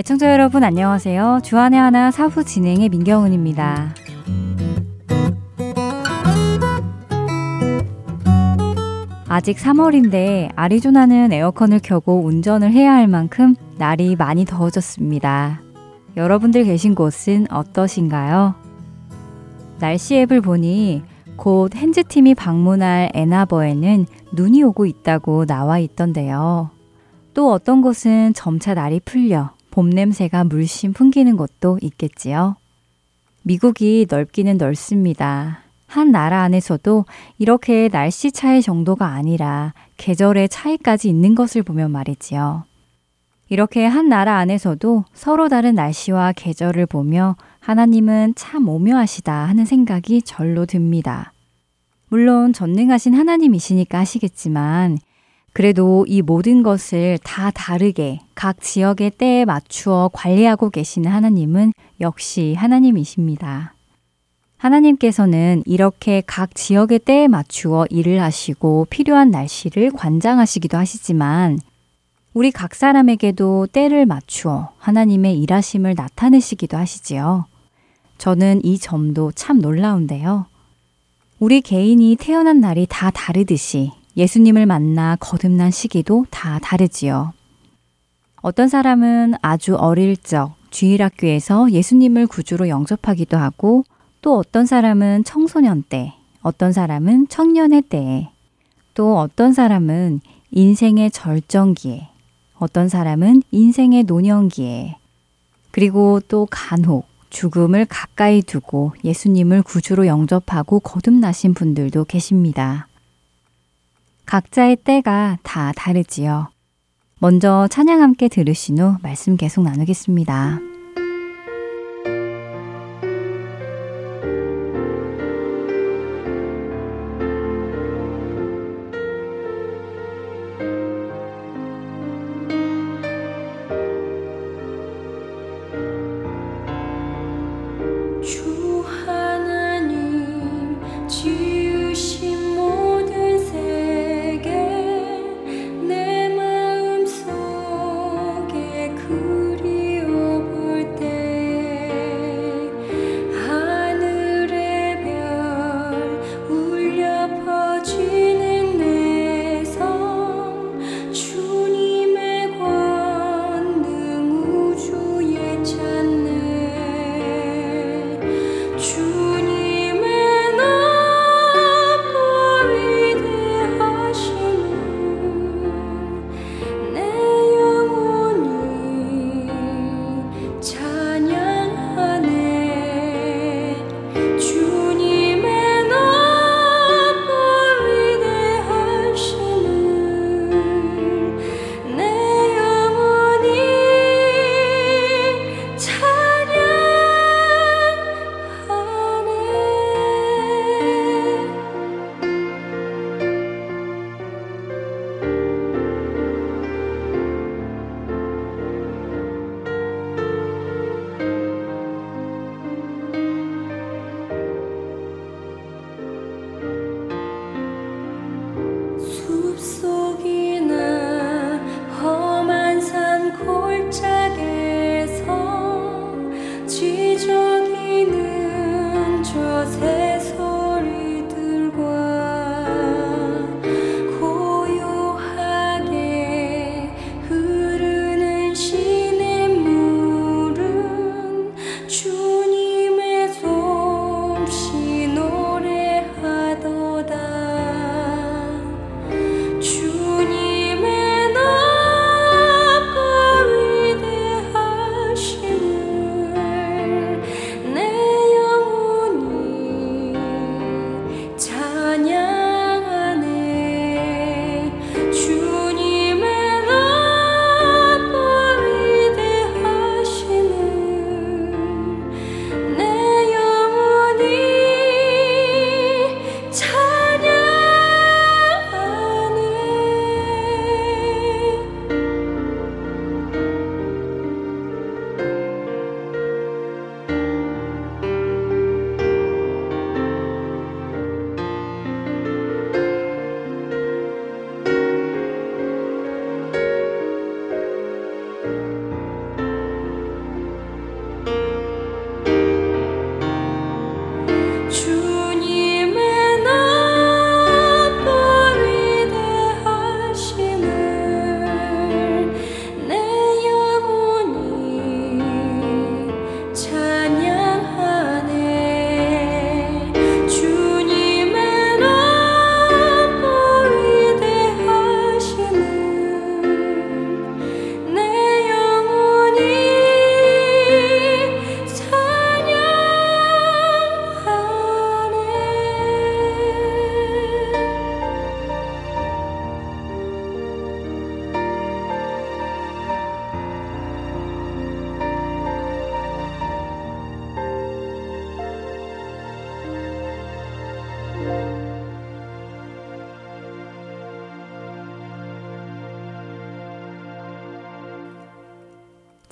애청자 여러분 안녕하세요. 주안의 하나 사후 진행의 민경은입니다. 아직 3월인데 아리조나는 에어컨을 켜고 운전을 해야 할 만큼 날이 많이 더워졌습니다. 여러분들 계신 곳은 어떠신가요? 날씨 앱을 보니 곧 핸즈팀이 방문할 애나버에는 눈이 오고 있다고 나와 있던데요. 또 어떤 곳은 점차 날이 풀려 봄 냄새가 물씬 풍기는 곳도 있겠지요. 미국이 넓기는 넓습니다. 한 나라 안에서도 이렇게 날씨 차이 정도가 아니라 계절의 차이까지 있는 것을 보면 말이지요. 이렇게 한 나라 안에서도 서로 다른 날씨와 계절을 보며 하나님은 참 오묘하시다 하는 생각이 절로 듭니다. 물론 전능하신 하나님이시니까 하시겠지만 그래도 이 모든 것을 다 다르게 각 지역의 때에 맞추어 관리하고 계시는 하나님은 역시 하나님이십니다. 하나님께서는 이렇게 각 지역의 때에 맞추어 일을 하시고 필요한 날씨를 관장하시기도 하시지만 우리 각 사람에게도 때를 맞추어 하나님의 일하심을 나타내시기도 하시지요. 저는 이 점도 참 놀라운데요. 우리 개인이 태어난 날이 다 다르듯이 예수님을 만나 거듭난 시기도 다 다르지요. 어떤 사람은 아주 어릴 적 주일학교에서 예수님을 구주로 영접하기도 하고 또 어떤 사람은 청소년 때, 어떤 사람은 청년의 때에, 또 어떤 사람은 인생의 절정기에, 어떤 사람은 인생의 노년기에, 그리고 또 간혹 죽음을 가까이 두고 예수님을 구주로 영접하고 거듭나신 분들도 계십니다. 각자의 때가 다 다르지요. 먼저 찬양 함께 들으신 후 말씀 계속 나누겠습니다.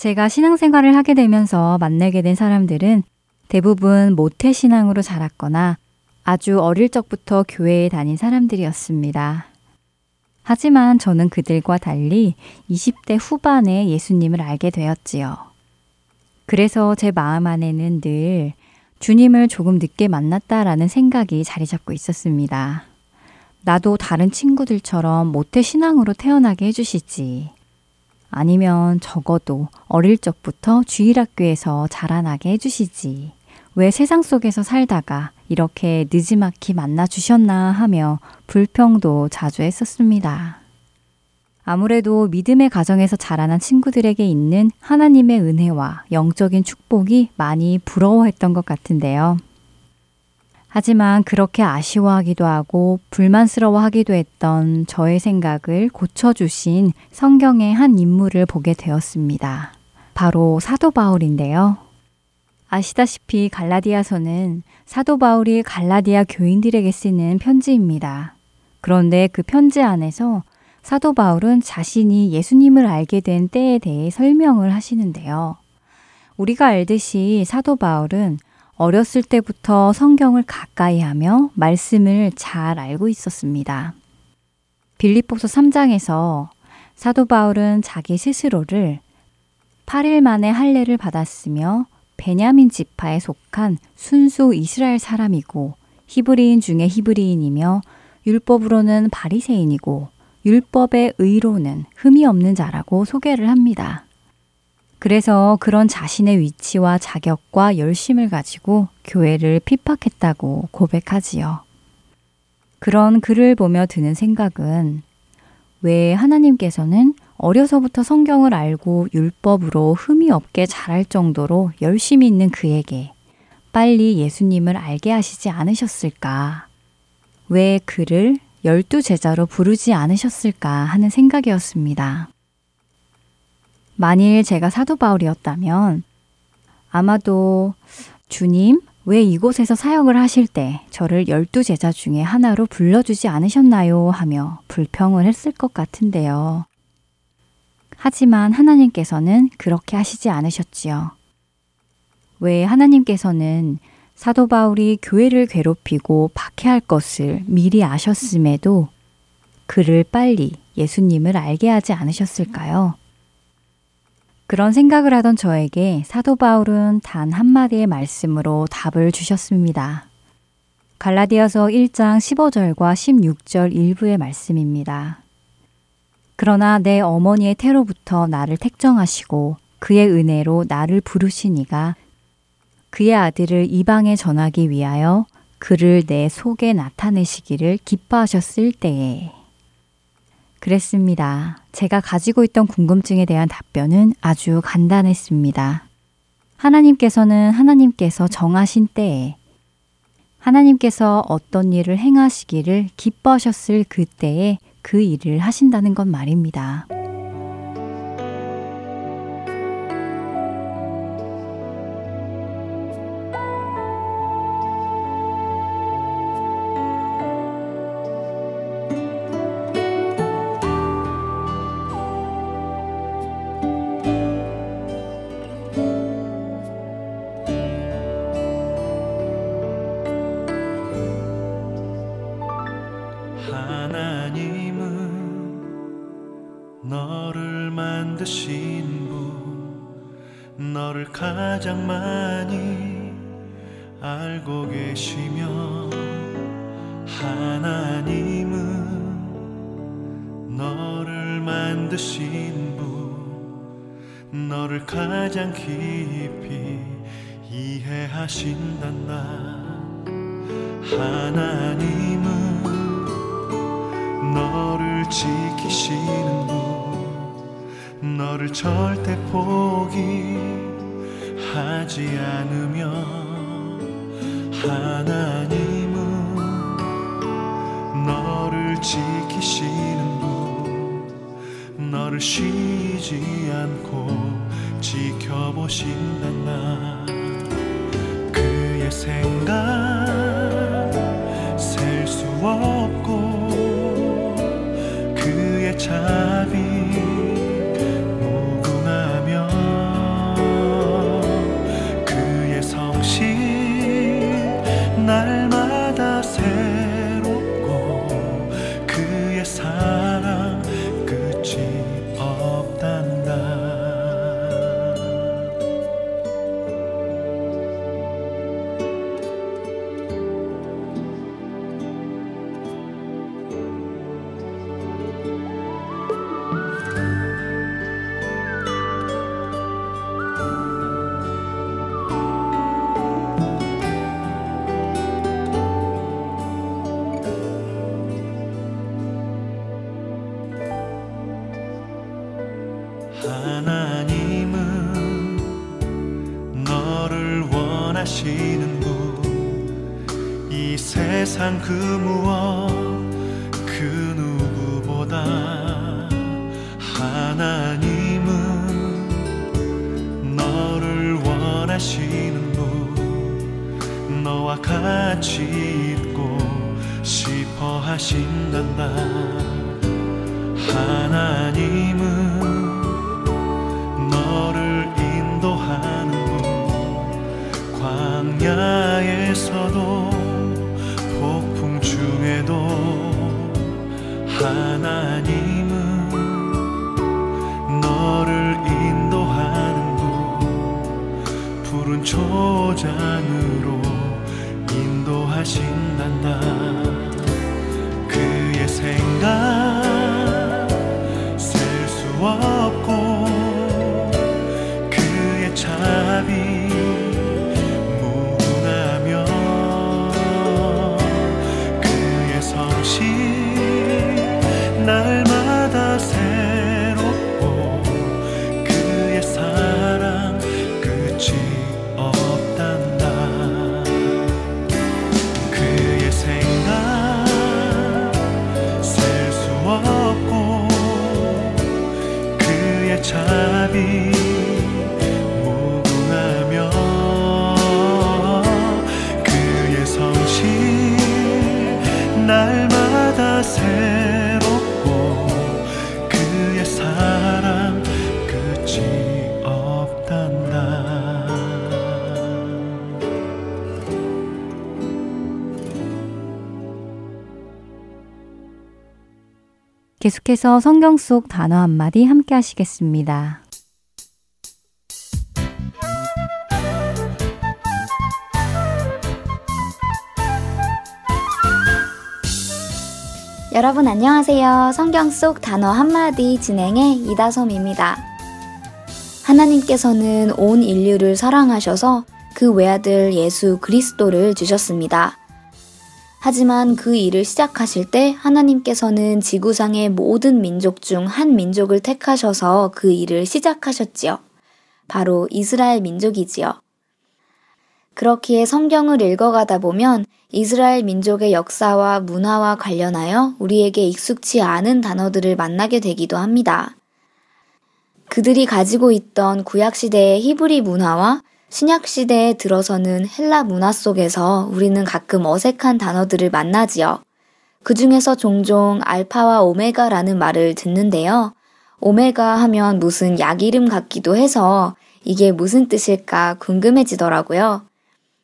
제가 신앙생활을 하게 되면서 만나게 된 사람들은 대부분 모태신앙으로 자랐거나 아주 어릴 적부터 교회에 다닌 사람들이었습니다. 하지만 저는 그들과 달리 20대 후반에 예수님을 알게 되었지요. 그래서 제 마음 안에는 늘 주님을 조금 늦게 만났다라는 생각이 자리 잡고 있었습니다. 나도 다른 친구들처럼 모태 신앙으로 태어나게 해주시지. 아니면 적어도 어릴 적부터 주일학교에서 자라나게 해주시지. 왜 세상 속에서 살다가 이렇게 늦지막히 만나 주셨나 하며 불평도 자주 했었습니다. 아무래도 믿음의 가정에서 자라난 친구들에게 있는 하나님의 은혜와 영적인 축복이 많이 부러워했던 것 같은데요. 하지만 그렇게 아쉬워하기도 하고 불만스러워하기도 했던 저의 생각을 고쳐주신 성경의 한 인물을 보게 되었습니다. 바로 사도 바울인데요. 아시다시피 갈라디아서는 사도 바울이 갈라디아 교인들에게 쓰는 편지입니다. 그런데 그 편지 안에서 사도 바울은 자신이 예수님을 알게 된 때에 대해 설명을 하시는데요. 우리가 알듯이 사도 바울은 어렸을 때부터 성경을 가까이 하며 말씀을 잘 알고 있었습니다. 빌립보서 3장에서 사도 바울은 자기 스스로를 8일 만에 할례를 받았으며 베냐민 지파에 속한 순수 이스라엘 사람이고 히브리인 중에 히브리인이며 율법으로는 바리새인이고 율법의 의로는 흠이 없는 자라고 소개를 합니다. 그래서 그런 자신의 위치와 자격과 열심을 가지고 교회를 핍박했다고 고백하지요. 그런 글을 보며 드는 생각은 왜 하나님께서는 어려서부터 성경을 알고 율법으로 흠이 없게 자랄 정도로 열심히 있는 그에게 빨리 예수님을 알게 하시지 않으셨을까? 왜 그를 열두 제자로 부르지 않으셨을까 하는 생각이었습니다. 만일 제가 사도 바울이었다면 아마도 주님, 왜 이곳에서 사역을 하실 때 저를 열두 제자 중에 하나로 불러주지 않으셨나요? 하며 불평을 했을 것 같은데요. 하지만 하나님께서는 그렇게 하시지 않으셨지요. 왜 하나님께서는 사도 바울이 교회를 괴롭히고 박해할 것을 미리 아셨음에도 그를 빨리 예수님을 알게 하지 않으셨을까요? 그런 생각을 하던 저에게 사도 바울은 단 한마디의 말씀으로 답을 주셨습니다. 갈라디아서 1장 15절과 16절 일부의 말씀입니다. 그러나 내 어머니의 태로부터 나를 택정하시고 그의 은혜로 나를 부르시니가 그의 아들을 이방에 전하기 위하여 그를 내 속에 나타내시기를 기뻐하셨을 때에 그랬습니다. 제가 가지고 있던 궁금증에 대한 답변은 아주 간단했습니다. 하나님께서는 하나님께서 정하신 때에 하나님께서 어떤 일을 행하시기를 기뻐하셨을 그때에 그 일을 하신다는 것 말입니다. 않고 지켜보신단다 그의 생 계속해서 성경 속 단어 한마디 함께 하시겠습니다. 여러분 안녕하세요. 성경 속 단어 한마디 진행의 이다솜입니다. 하나님께서는 온 인류를 사랑하셔서 그 외아들 예수 그리스도를 주셨습니다. 하지만 그 일을 시작하실 때 하나님께서는 지구상의 모든 민족 중 한 민족을 택하셔서 그 일을 시작하셨지요. 바로 이스라엘 민족이지요. 그렇기에 성경을 읽어가다 보면 이스라엘 민족의 역사와 문화와 관련하여 우리에게 익숙치 않은 단어들을 만나게 되기도 합니다. 그들이 가지고 있던 구약시대의 히브리 문화와 신약 시대에 들어서는 헬라 문화 속에서 우리는 가끔 어색한 단어들을 만나지요. 그 중에서 종종 알파와 오메가라는 말을 듣는데요. 오메가 하면 무슨 약 이름 같기도 해서 이게 무슨 뜻일까 궁금해지더라고요.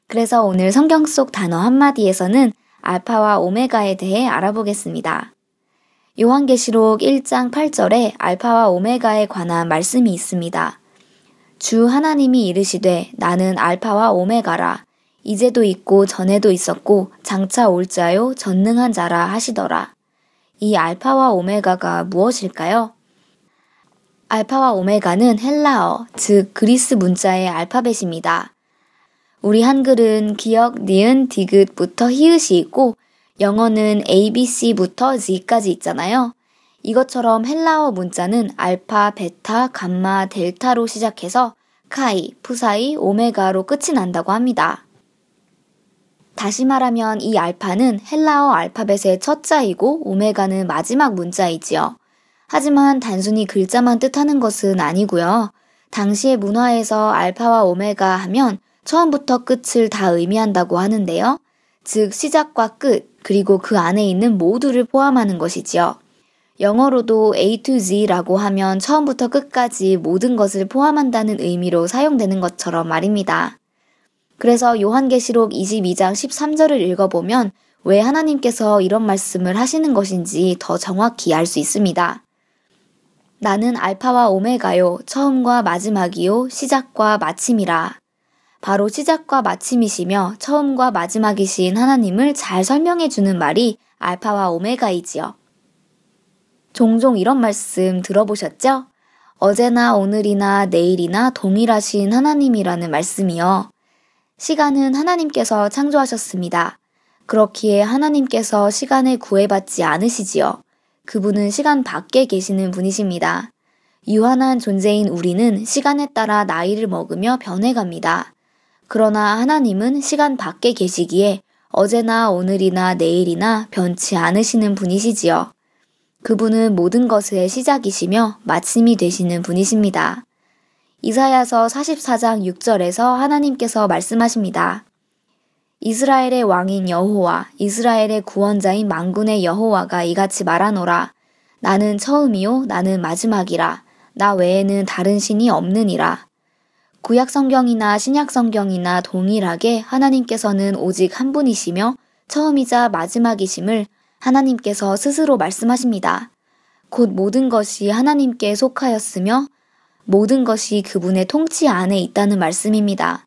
그래서 오늘 성경 속 단어 한마디에서는 알파와 오메가에 대해 알아보겠습니다. 요한계시록 1장 8절에 알파와 오메가에 관한 말씀이 있습니다. 주 하나님이 이르시되 나는 알파와 오메가라. 이제도 있고 전에도 있었고 장차 올 자요 전능한 자라 하시더라. 이 알파와 오메가가 무엇일까요? 알파와 오메가는 헬라어, 즉 그리스 문자의 알파벳입니다. 우리 한글은 기역, 니은, 디귿부터 히읗이 있고 영어는 ABC부터 Z까지 있잖아요. 이것처럼 헬라어 문자는 알파, 베타, 감마, 델타로 시작해서 카이, 푸사이, 오메가로 끝이 난다고 합니다. 다시 말하면 이 알파는 헬라어 알파벳의 첫 자이고 오메가는 마지막 문자이지요. 하지만 단순히 글자만 뜻하는 것은 아니고요. 당시의 문화에서 알파와 오메가 하면 처음부터 끝을 다 의미한다고 하는데요. 즉 시작과 끝, 그리고 그 안에 있는 모두를 포함하는 것이지요. 영어로도 A to Z라고 하면 처음부터 끝까지 모든 것을 포함한다는 의미로 사용되는 것처럼 말입니다. 그래서 요한계시록 22장 13절을 읽어보면 왜 하나님께서 이런 말씀을 하시는 것인지 더 정확히 알 수 있습니다. 나는 알파와 오메가요, 처음과 마지막이요, 시작과 마침이라. 바로 시작과 마침이시며 처음과 마지막이신 하나님을 잘 설명해 주는 말이 알파와 오메가이지요. 종종 이런 말씀 들어보셨죠? 어제나 오늘이나 내일이나 동일하신 하나님이라는 말씀이요. 시간은 하나님께서 창조하셨습니다. 그렇기에 하나님께서 시간을 구애받지 않으시지요. 그분은 시간 밖에 계시는 분이십니다. 유한한 존재인 우리는 시간에 따라 나이를 먹으며 변해갑니다. 그러나 하나님은 시간 밖에 계시기에 어제나 오늘이나 내일이나 변치 않으시는 분이시지요. 그분은 모든 것의 시작이시며 마침이 되시는 분이십니다. 이사야서 44장 6절에서 하나님께서 말씀하십니다. 이스라엘의 왕인 여호와, 이스라엘의 구원자인 망군의 여호와가 이같이 말하노라. 나는 처음이요, 나는 마지막이라. 나 외에는 다른 신이 없느니라. 구약 성경이나 신약 성경이나 동일하게 하나님께서는 오직 한 분이시며 처음이자 마지막이심을 하나님께서 스스로 말씀하십니다. 곧 모든 것이 하나님께 속하였으며 모든 것이 그분의 통치 안에 있다는 말씀입니다.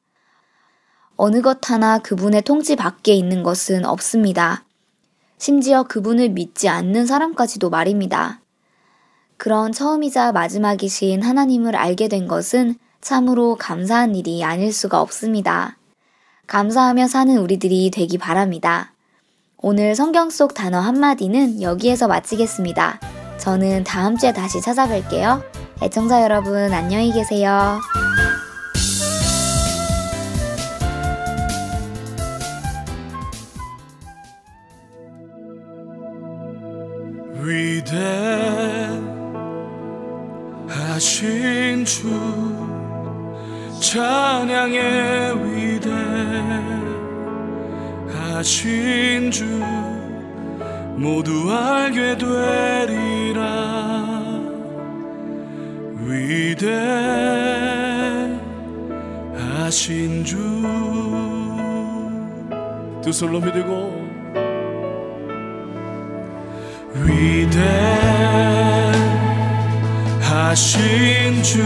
어느 것 하나 그분의 통치 밖에 있는 것은 없습니다. 심지어 그분을 믿지 않는 사람까지도 말입니다. 그런 처음이자 마지막이신 하나님을 알게 된 것은 참으로 감사한 일이 아닐 수가 없습니다. 감사하며 사는 우리들이 되기 바랍니다. 오늘 성경 속 단어 한마디는 여기에서 마치겠습니다. 저는 다음 주에 다시 찾아뵐게요. 애청자 여러분, 안녕히 계세요. 위대하신 주 찬양의 하신 주 모두 알게 되리라. 위대하신 주. 두 손로 믿고. 위대하신 주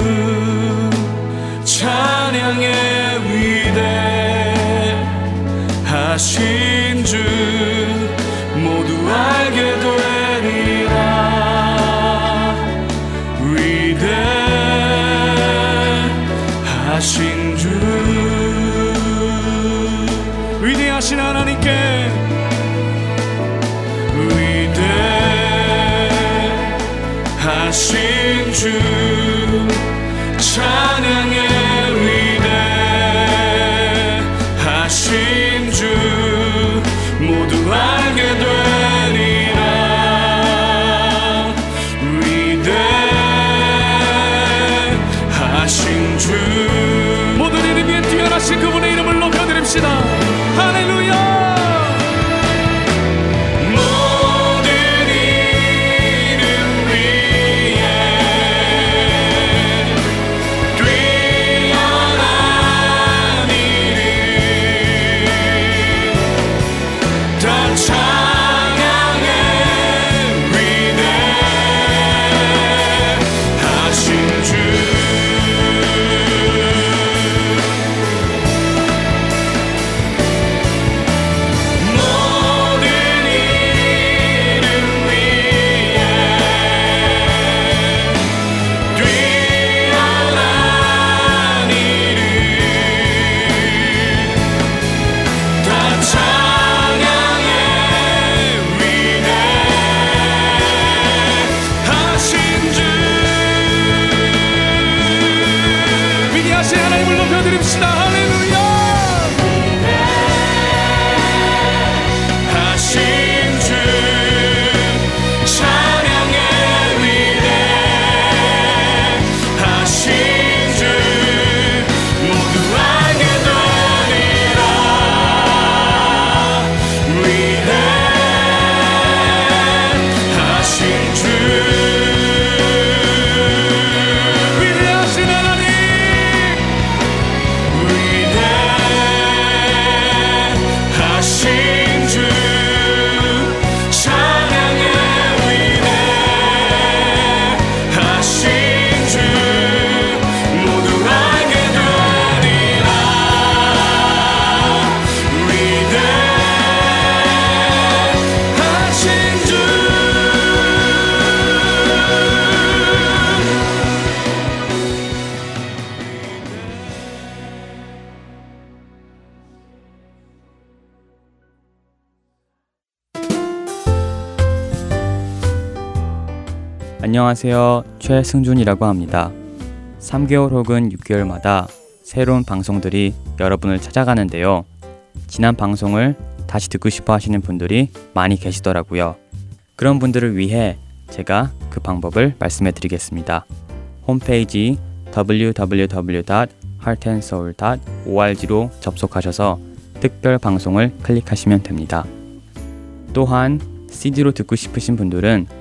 찬양의 위대 하신 주 모두 알게 되리라. 위대하신 주. 위대하신 하나님께 위대하신 주 주 모든 이름 위에 뛰어나신 그분의 이름을 높여드립시다 안녕하세요. 최승준이라고 합니다. 3개월 혹은 6개월마다 새로운 방송들이 여러분을 찾아가는데요. 지난 방송을 다시 듣고 싶어 하시는 분들이 많이 계시더라고요. 그런 분들을 위해 제가 그 방법을 말씀해 드리겠습니다. 홈페이지 www.heartandsoul.org로 접속하셔서 특별 방송을 클릭하시면 됩니다. 또한 CD로 듣고 싶으신 분들은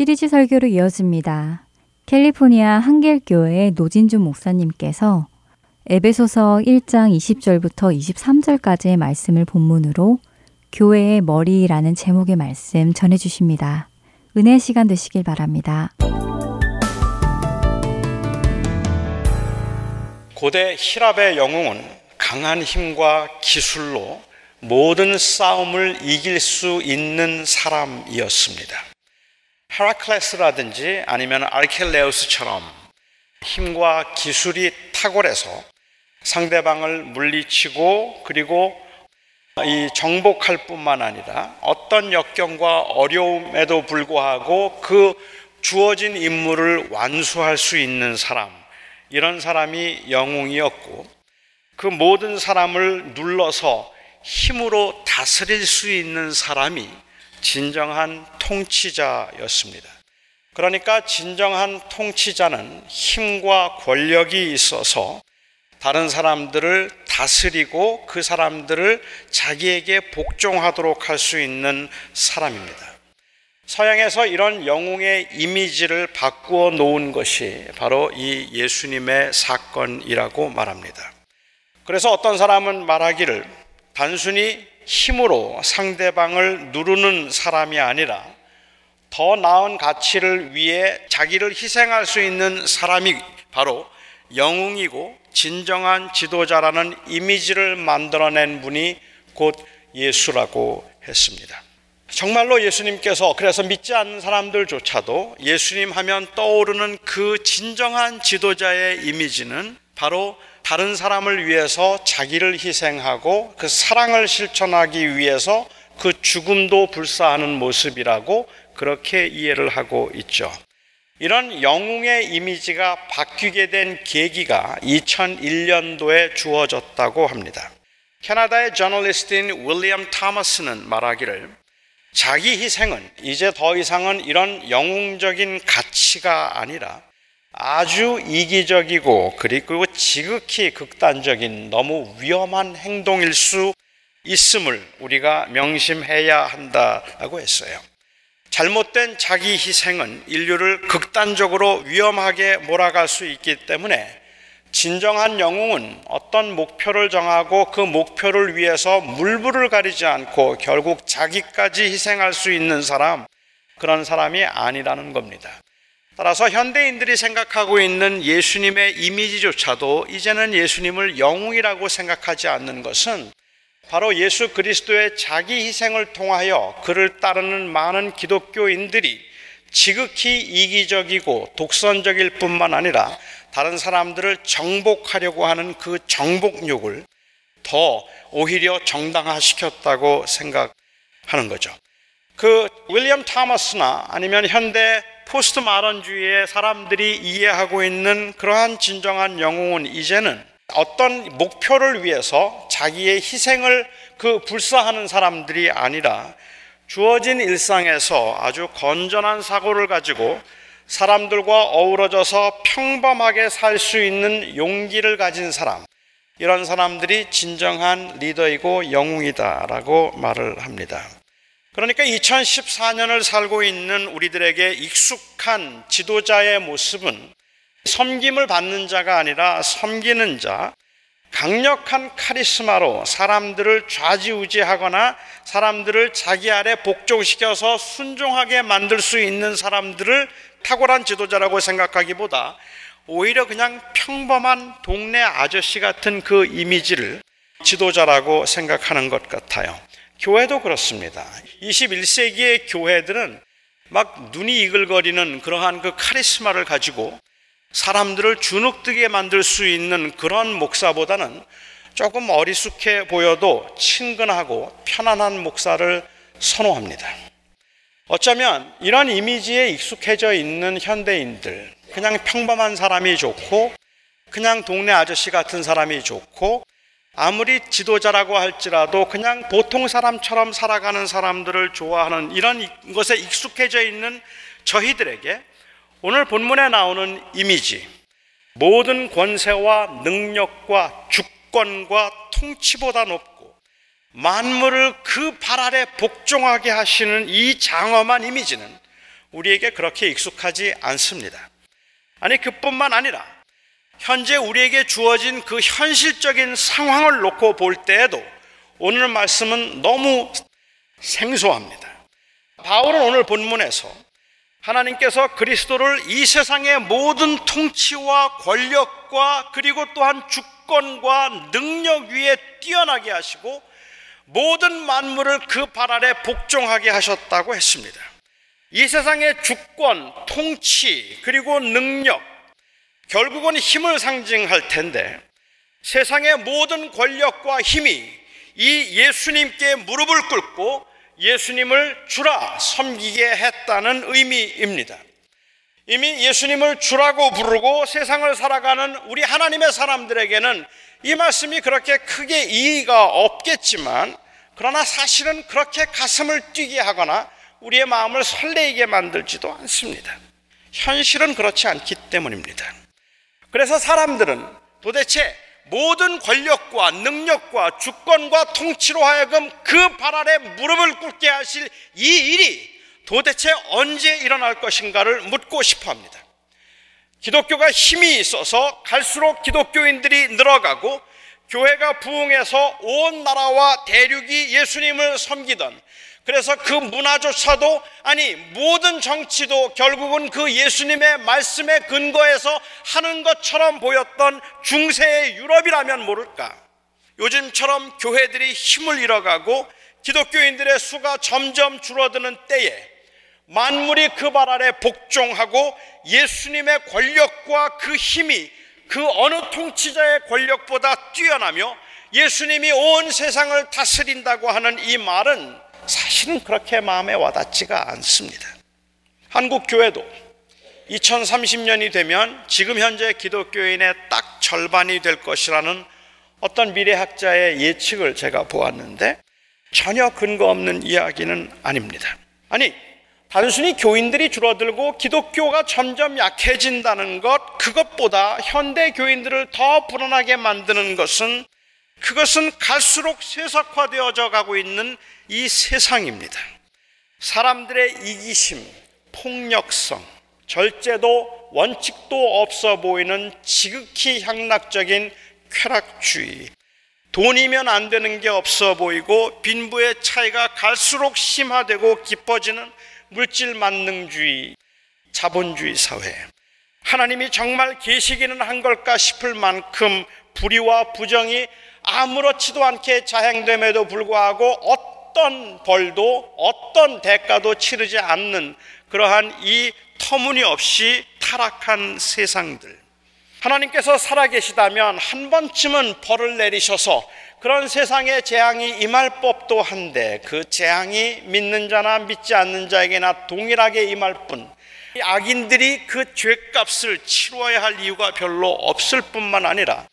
시리즈 설교로 이어집니다. 캘리포니아 한길교회 노진주 목사님께서 에베소서 1장 20절부터 23절까지의 말씀을 본문으로 교회의 머리라는 제목의 말씀 전해 주십니다. 은혜 시간 되시길 바랍니다. 고대 히랍의 영웅은 강한 힘과 기술로 모든 싸움을 이길 수 있는 사람이었습니다. 헤라클레스라든지 아니면 알켈레우스처럼 힘과 기술이 탁월해서 상대방을 물리치고 그리고 이 정복할 뿐만 아니라 어떤 역경과 어려움에도 불구하고 그 주어진 임무를 완수할 수 있는 사람, 이런 사람이 영웅이었고 그 모든 사람을 눌러서 힘으로 다스릴 수 있는 사람이 진정한 통치자였습니다. 그러니까 진정한 통치자는 힘과 권력이 있어서 다른 사람들을 다스리고 그 사람들을 자기에게 복종하도록 할 수 있는 사람입니다. 서양에서 이런 영웅의 이미지를 바꾸어 놓은 것이 바로 이 예수님의 사건이라고 말합니다. 그래서 어떤 사람은 말하기를 단순히 힘으로 상대방을 누르는 사람이 아니라 더 나은 가치를 위해 자기를 희생할 수 있는 사람이 바로 영웅이고 진정한 지도자라는 이미지를 만들어낸 분이 곧 예수라고 했습니다. 정말로 예수님께서 그래서 믿지 않는 사람들조차도 예수님 하면 떠오르는 그 진정한 지도자의 이미지는 바로 다른 사람을 위해서 자기를 희생하고 그 사랑을 실천하기 위해서 그 죽음도 불사하는 모습이라고 그렇게 이해를 하고 있죠. 이런 영웅의 이미지가 바뀌게 된 계기가 2001년도에 주어졌다고 합니다. 캐나다의 저널리스트인 윌리엄 타머스는 말하기를 자기 희생은 이제 더 이상은 이런 영웅적인 가치가 아니라 아주 이기적이고 그리고 지극히 극단적인 너무 위험한 행동일 수 있음을 우리가 명심해야 한다고 했어요. 잘못된 자기 희생은 인류를 극단적으로 위험하게 몰아갈 수 있기 때문에 진정한 영웅은 어떤 목표를 정하고 그 목표를 위해서 물불을 가리지 않고 결국 자기까지 희생할 수 있는 사람, 그런 사람이 아니라는 겁니다. 따라서 현대인들이 생각하고 있는 예수님의 이미지조차도 이제는 예수님을 영웅이라고 생각하지 않는 것은 바로 예수 그리스도의 자기 희생을 통하여 그를 따르는 많은 기독교인들이 지극히 이기적이고 독선적일 뿐만 아니라 다른 사람들을 정복하려고 하는 그 정복욕을 더 오히려 정당화시켰다고 생각하는 거죠. 그 윌리엄 타머스나 아니면 현대 포스트 마런주의의 사람들이 이해하고 있는 그러한 진정한 영웅은 이제는 어떤 목표를 위해서 자기의 희생을 그 불사하는 사람들이 아니라 주어진 일상에서 아주 건전한 사고를 가지고 사람들과 어우러져서 평범하게 살 수 있는 용기를 가진 사람, 이런 사람들이 진정한 리더이고 영웅이다라고 말을 합니다. 그러니까 2014년을 살고 있는 우리들에게 익숙한 지도자의 모습은 섬김을 받는 자가 아니라 섬기는 자, 강력한 카리스마로 사람들을 좌지우지하거나 사람들을 자기 아래 복종시켜서 순종하게 만들 수 있는 사람들을 탁월한 지도자라고 생각하기보다 오히려 그냥 평범한 동네 아저씨 같은 그 이미지를 지도자라고 생각하는 것 같아요. 교회도 그렇습니다. 21세기의 교회들은 막 눈이 이글거리는 그러한 그 카리스마를 가지고 사람들을 주눅들게 만들 수 있는 그런 목사보다는 조금 어리숙해 보여도 친근하고 편안한 목사를 선호합니다. 어쩌면 이런 이미지에 익숙해져 있는 현대인들, 그냥 평범한 사람이 좋고, 그냥 동네 아저씨 같은 사람이 좋고, 아무리 지도자라고 할지라도 그냥 보통 사람처럼 살아가는 사람들을 좋아하는 이런 것에 익숙해져 있는 저희들에게 오늘 본문에 나오는 이미지, 모든 권세와 능력과 주권과 통치보다 높고 만물을 그 발 아래 복종하게 하시는 이 장엄한 이미지는 우리에게 그렇게 익숙하지 않습니다. 아니, 그뿐만 아니라 현재 우리에게 주어진 그 현실적인 상황을 놓고 볼 때에도 오늘 말씀은 너무 생소합니다. 바울은 오늘 본문에서 하나님께서 그리스도를 이 세상의 모든 통치와 권력과 그리고 또한 주권과 능력 위에 뛰어나게 하시고 모든 만물을 그 발 아래 복종하게 하셨다고 했습니다. 이 세상의 주권, 통치, 그리고 능력, 결국은 힘을 상징할 텐데 세상의 모든 권력과 힘이 이 예수님께 무릎을 꿇고 예수님을 주라 섬기게 했다는 의미입니다. 이미 예수님을 주라고 부르고 세상을 살아가는 우리 하나님의 사람들에게는 이 말씀이 그렇게 크게 이의가 없겠지만 그러나 사실은 그렇게 가슴을 뛰게 하거나 우리의 마음을 설레이게 만들지도 않습니다. 현실은 그렇지 않기 때문입니다. 그래서 사람들은 도대체 모든 권력과 능력과 주권과 통치로 하여금 그 발 아래 무릎을 꿇게 하실 이 일이 도대체 언제 일어날 것인가를 묻고 싶어 합니다. 기독교가 힘이 있어서 갈수록 기독교인들이 늘어가고 교회가 부흥해서 온 나라와 대륙이 예수님을 섬기던 그래서 그 문화조차도 아니 모든 정치도 결국은 그 예수님의 말씀에 근거해서 하는 것처럼 보였던 중세의 유럽이라면 모를까. 요즘처럼 교회들이 힘을 잃어가고 기독교인들의 수가 점점 줄어드는 때에 만물이 그 발 아래 복종하고 예수님의 권력과 그 힘이 그 어느 통치자의 권력보다 뛰어나며 예수님이 온 세상을 다스린다고 하는 이 말은 사실은 그렇게 마음에 와닿지가 않습니다. 한국 교회도 2030년이 되면 지금 현재 기독교인의 딱 절반이 될 것이라는 어떤 미래학자의 예측을 제가 보았는데 전혀 근거 없는 이야기는 아닙니다. 아니, 단순히 교인들이 줄어들고 기독교가 점점 약해진다는 것, 그것보다 현대 교인들을 더 불안하게 만드는 것은 그것은 갈수록 세속화되어져 가고 있는 이 세상입니다. 사람들의 이기심, 폭력성, 절제도 원칙도 없어 보이는 지극히 향락적인 쾌락주의, 돈이면 안 되는 게 없어 보이고 빈부의 차이가 갈수록 심화되고 깊어지는 물질 만능주의, 자본주의 사회. 하나님이 정말 계시기는 한 걸까 싶을 만큼 불의와 부정이 아무렇지도 않게 자행됨에도 불구하고 어떤 벌도 어떤 대가도 치르지 않는 그러한 이 터무니없이 타락한 세상들. 하나님께서 살아계시다면 한 번쯤은 벌을 내리셔서 그런 세상에 재앙이 임할 법도 한데 그 재앙이 믿는 자나 믿지 않는 자에게나 동일하게 임할 뿐 악인들이 그 죄값을 치러야 할 이유가 별로 없을 뿐만 아니라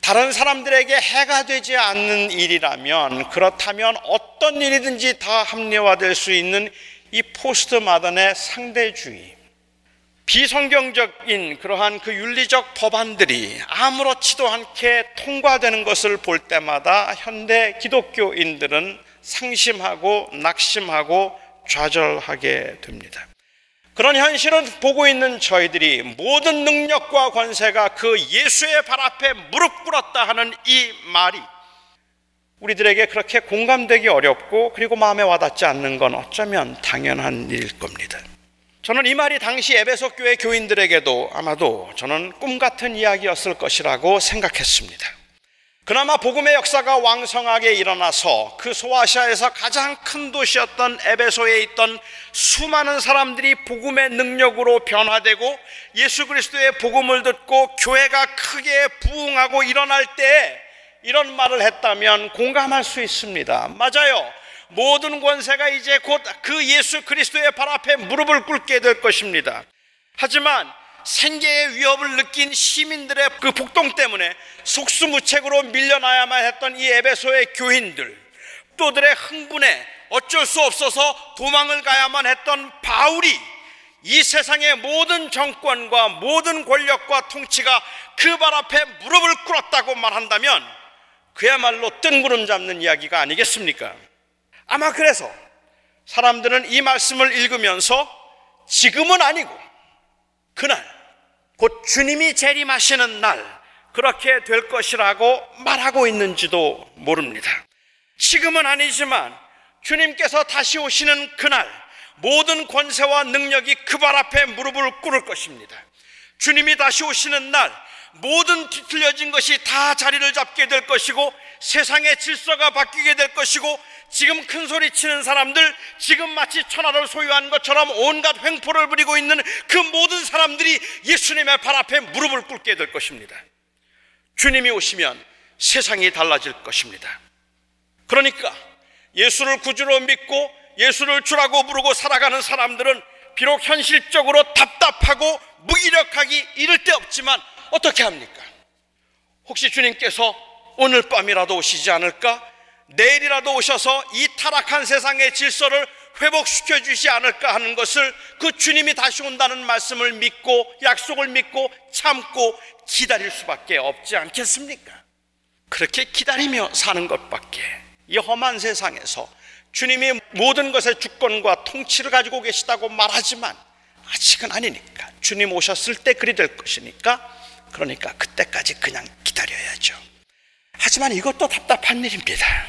다른 사람들에게 해가 되지 않는 일이라면 그렇다면 어떤 일이든지 다 합리화될 수 있는 이 포스트 마던의 상대주의 비성경적인 그러한 그 윤리적 법안들이 아무렇지도 않게 통과되는 것을 볼 때마다 현대 기독교인들은 상심하고 낙심하고 좌절하게 됩니다. 그런 현실을 보고 있는 저희들이 모든 능력과 권세가 그 예수의 발 앞에 무릎 꿇었다 하는 이 말이 우리들에게 그렇게 공감되기 어렵고 그리고 마음에 와닿지 않는 건 어쩌면 당연한 일일 겁니다. 저는 이 말이 당시 에베소 교회 교인들에게도 아마도 저는 꿈 같은 이야기였을 것이라고 생각했습니다. 그나마 복음의 역사가 왕성하게 일어나서 그 소아시아에서 가장 큰 도시였던 에베소에 있던 수많은 사람들이 복음의 능력으로 변화되고 예수 그리스도의 복음을 듣고 교회가 크게 부흥하고 일어날 때 이런 말을 했다면 공감할 수 있습니다. 맞아요. 모든 권세가 이제 곧 그 예수 그리스도의 발 앞에 무릎을 꿇게 될 것입니다. 하지만 생계의 위협을 느낀 시민들의 그 폭동 때문에 속수무책으로 밀려나야만 했던 이 에베소의 교인들, 또들의 흥분에 어쩔 수 없어서 도망을 가야만 했던 바울이 이 세상의 모든 정권과 모든 권력과 통치가 그 발 앞에 무릎을 꿇었다고 말한다면 그야말로 뜬구름 잡는 이야기가 아니겠습니까? 아마 그래서 사람들은 이 말씀을 읽으면서 지금은 아니고 그날 곧 주님이 재림하시는 날 그렇게 될 것이라고 말하고 있는지도 모릅니다. 지금은 아니지만 주님께서 다시 오시는 그날 모든 권세와 능력이 그 발 앞에 무릎을 꿇을 것입니다. 주님이 다시 오시는 날 모든 뒤틀려진 것이 다 자리를 잡게 될 것이고 세상의 질서가 바뀌게 될 것이고 지금 큰 소리 치는 사람들, 지금 마치 천하를 소유한 것처럼 온갖 횡포를 부리고 있는 그 모든 사람들이 예수님의 발 앞에 무릎을 꿇게 될 것입니다. 주님이 오시면 세상이 달라질 것입니다. 그러니까 예수를 구주로 믿고 예수를 주라고 부르고 살아가는 사람들은 비록 현실적으로 답답하고 무기력하기 이를 데 없지만 어떻게 합니까? 혹시 주님께서 오늘 밤이라도 오시지 않을까? 내일이라도 오셔서 이 타락한 세상의 질서를 회복시켜 주지 않을까 하는 것을 그 주님이 다시 온다는 말씀을 믿고 약속을 믿고 참고 기다릴 수밖에 없지 않겠습니까? 그렇게 기다리며 사는 것밖에 이 험한 세상에서 주님이 모든 것의 주권과 통치를 가지고 계시다고 말하지만 아직은 아니니까 주님 오셨을 때 그리 될 것이니까 그러니까 그때까지 그냥 기다려야죠. 하지만 이것도 답답한 일입니다.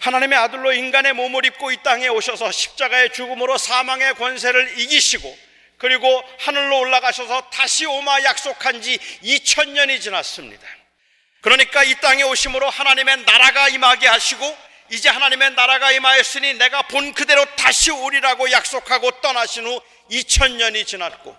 하나님의 아들로 인간의 몸을 입고 이 땅에 오셔서 십자가의 죽음으로 사망의 권세를 이기시고 그리고 하늘로 올라가셔서 다시 오마 약속한 지 2000년이 지났습니다. 그러니까 이 땅에 오심으로 하나님의 나라가 임하게 하시고 이제 하나님의 나라가 임하였으니 내가 본 그대로 다시 오리라고 약속하고 떠나신 후 2000년이 지났고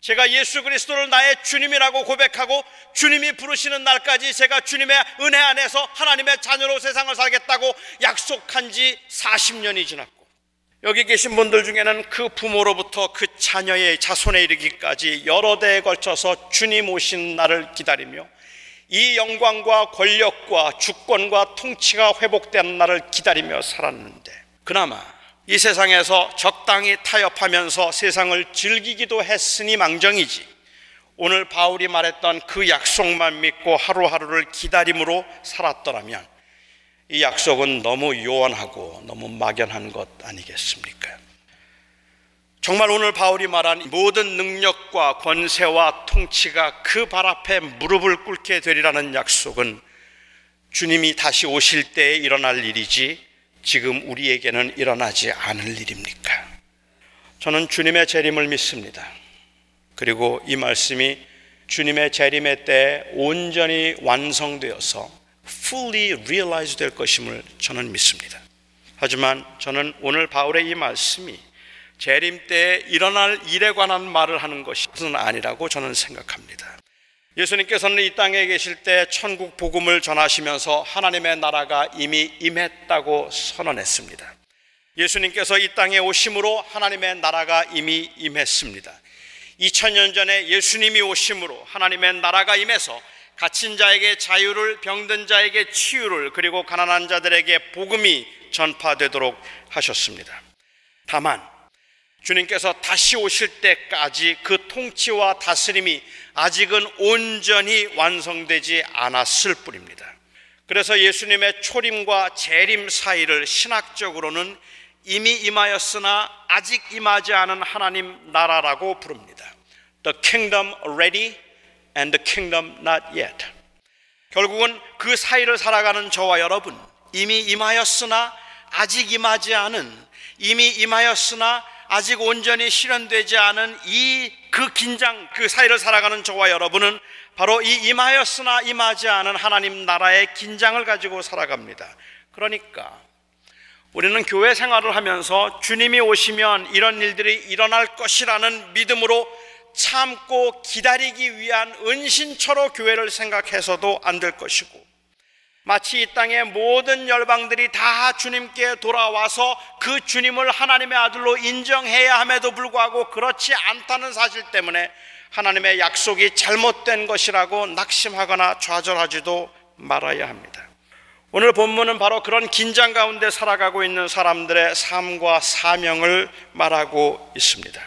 제가 예수 그리스도를 나의 주님이라고 고백하고 주님이 부르시는 날까지 제가 주님의 은혜 안에서 하나님의 자녀로 세상을 살겠다고 약속한 지 40년이 지났고 여기 계신 분들 중에는 그 부모로부터 그 자녀의 자손에 이르기까지 여러 대에 걸쳐서 주님 오신 날을 기다리며 이 영광과 권력과 주권과 통치가 회복되는 날을 기다리며 살았는데 그나마 이 세상에서 적당히 타협하면서 세상을 즐기기도 했으니 망정이지. 오늘 바울이 말했던 그 약속만 믿고 하루하루를 기다림으로 살았더라면 이 약속은 너무 요원하고 너무 막연한 것 아니겠습니까? 정말 오늘 바울이 말한 모든 능력과 권세와 통치가 그 발 앞에 무릎을 꿇게 되리라는 약속은 주님이 다시 오실 때에 일어날 일이지 지금 우리에게는 일어나지 않을 일입니까? 저는 주님의 재림을 믿습니다. 그리고 이 말씀이 주님의 재림의 때 온전히 완성되어서 fully realize 될 것임을 저는 믿습니다. 하지만 저는 오늘 바울의 이 말씀이 재림 때 일어날 일에 관한 말을 하는 것은 아니라고 저는 생각합니다. 예수님께서는 이 땅에 계실 때 천국 복음을 전하시면서 하나님의 나라가 이미 임했다고 선언했습니다. 예수님께서 이 땅에 오심으로 하나님의 나라가 이미 임했습니다. 2000년 전에 예수님이 오심으로 하나님의 나라가 임해서 갇힌 자에게 자유를 병든 자에게 치유를 그리고 가난한 자들에게 복음이 전파되도록 하셨습니다. 다만 주님께서 다시 오실 때까지 그 통치와 다스림이 아직은 온전히 완성되지 않았을 뿐입니다. 그래서 예수님의 초림과 재림 사이를 신학적으로는 이미 임하였으나 아직 임하지 않은 하나님 나라라고 부릅니다. The kingdom ready and the kingdom not yet. 결국은 그 사이를 살아가는 저와 여러분, 이미 임하였으나 아직 임하지 않은, 이미 임하였으나 아직 온전히 실현되지 않은 이 그 긴장, 그 사이를 살아가는 저와 여러분은 바로 이 임하였으나 임하지 않은 하나님 나라의 긴장을 가지고 살아갑니다. 그러니까 우리는 교회 생활을 하면서 주님이 오시면 이런 일들이 일어날 것이라는 믿음으로 참고 기다리기 위한 은신처로 교회를 생각해서도 안 될 것이고 마치 이 땅의 모든 열방들이 다 주님께 돌아와서 그 주님을 하나님의 아들로 인정해야 함에도 불구하고 그렇지 않다는 사실 때문에 하나님의 약속이 잘못된 것이라고 낙심하거나 좌절하지도 말아야 합니다. 오늘 본문은 바로 그런 긴장 가운데 살아가고 있는 사람들의 삶과 사명을 말하고 있습니다.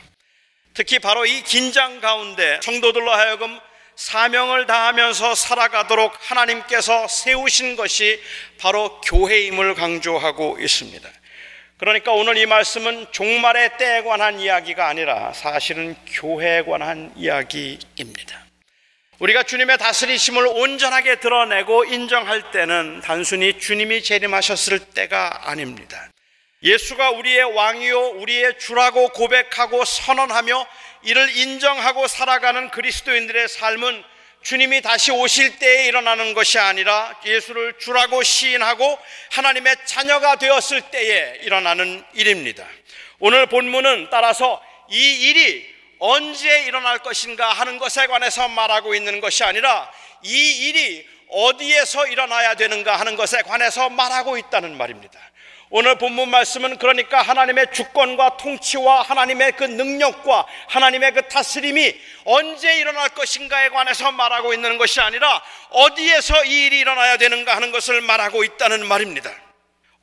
특히 바로 이 긴장 가운데 성도들로 하여금 사명을 다하면서 살아가도록 하나님께서 세우신 것이 바로 교회임을 강조하고 있습니다. 그러니까 오늘 이 말씀은 종말의 때에 관한 이야기가 아니라 사실은 교회에 관한 이야기입니다. 우리가 주님의 다스리심을 온전하게 드러내고 인정할 때는 단순히 주님이 재림하셨을 때가 아닙니다. 예수가 우리의 왕이요, 우리의 주라고 고백하고 선언하며 이를 인정하고 살아가는 그리스도인들의 삶은 주님이 다시 오실 때에 일어나는 것이 아니라 예수를 주라고 시인하고 하나님의 자녀가 되었을 때에 일어나는 일입니다. 오늘 본문은 따라서 이 일이 언제 일어날 것인가 하는 것에 관해서 말하고 있는 것이 아니라 이 일이 어디에서 일어나야 되는가 하는 것에 관해서 말하고 있다는 말입니다. 오늘 본문 말씀은 그러니까 하나님의 주권과 통치와 하나님의 그 능력과 하나님의 그 다스림이 언제 일어날 것인가에 관해서 말하고 있는 것이 아니라 어디에서 이 일이 일어나야 되는가 하는 것을 말하고 있다는 말입니다.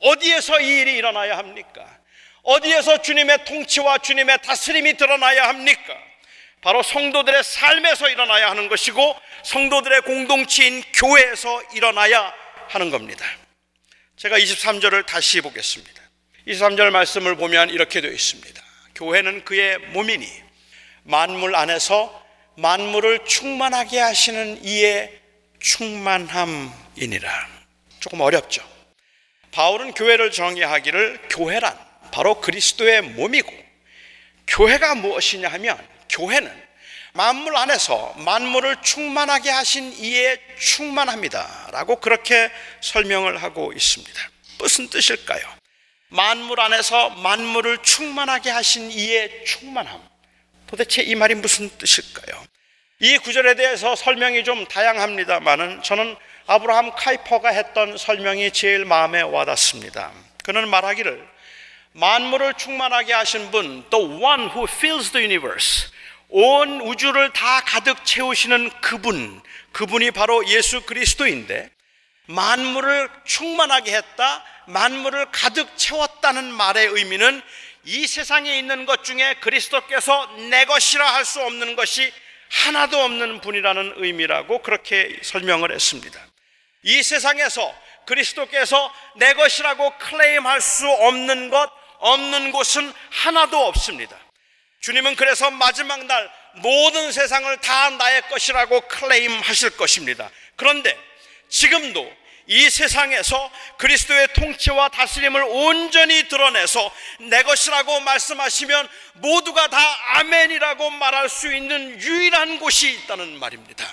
어디에서 이 일이 일어나야 합니까? 어디에서 주님의 통치와 주님의 다스림이 드러나야 합니까? 바로 성도들의 삶에서 일어나야 하는 것이고 성도들의 공동체인 교회에서 일어나야 하는 겁니다. 제가 23절을 다시 보겠습니다. 23절 말씀을 보면 이렇게 되어 있습니다. 교회는 그의 몸이니 만물 안에서 만물을 충만하게 하시는 이의 충만함이니라. 조금 어렵죠. 바울은 교회를 정의하기를 교회란 바로 그리스도의 몸이고 교회가 무엇이냐 하면 교회는 만물 안에서 만물을 충만하게 하신 이에 충만합니다. 라고 그렇게 설명을 하고 있습니다. 무슨 뜻일까요? 만물 안에서 만물을 충만하게 하신 이에 충만함. 도대체 이 말이 무슨 뜻일까요? 이 구절에 대해서 설명이 좀 다양합니다만은 저는 아브라함 카이퍼가 했던 설명이 제일 마음에 와닿습니다. 그는 말하기를 만물을 충만하게 하신 분, the one who fills the universe, 온 우주를 다 가득 채우시는 그분, 그분이 바로 예수 그리스도인데 만물을 충만하게 했다, 만물을 가득 채웠다는 말의 의미는 이 세상에 있는 것 중에 그리스도께서 내 것이라 할 수 없는 것이 하나도 없는 분이라는 의미라고 그렇게 설명을 했습니다. 이 세상에서 그리스도께서 내 것이라고 클레임할 수 없는 것, 없는 곳은 하나도 없습니다. 주님은 그래서 마지막 날 모든 세상을 다 나의 것이라고 클레임 하실 것입니다. 그런데 지금도 이 세상에서 그리스도의 통치와 다스림을 온전히 드러내서 내 것이라고 말씀하시면 모두가 다 아멘이라고 말할 수 있는 유일한 곳이 있다는 말입니다.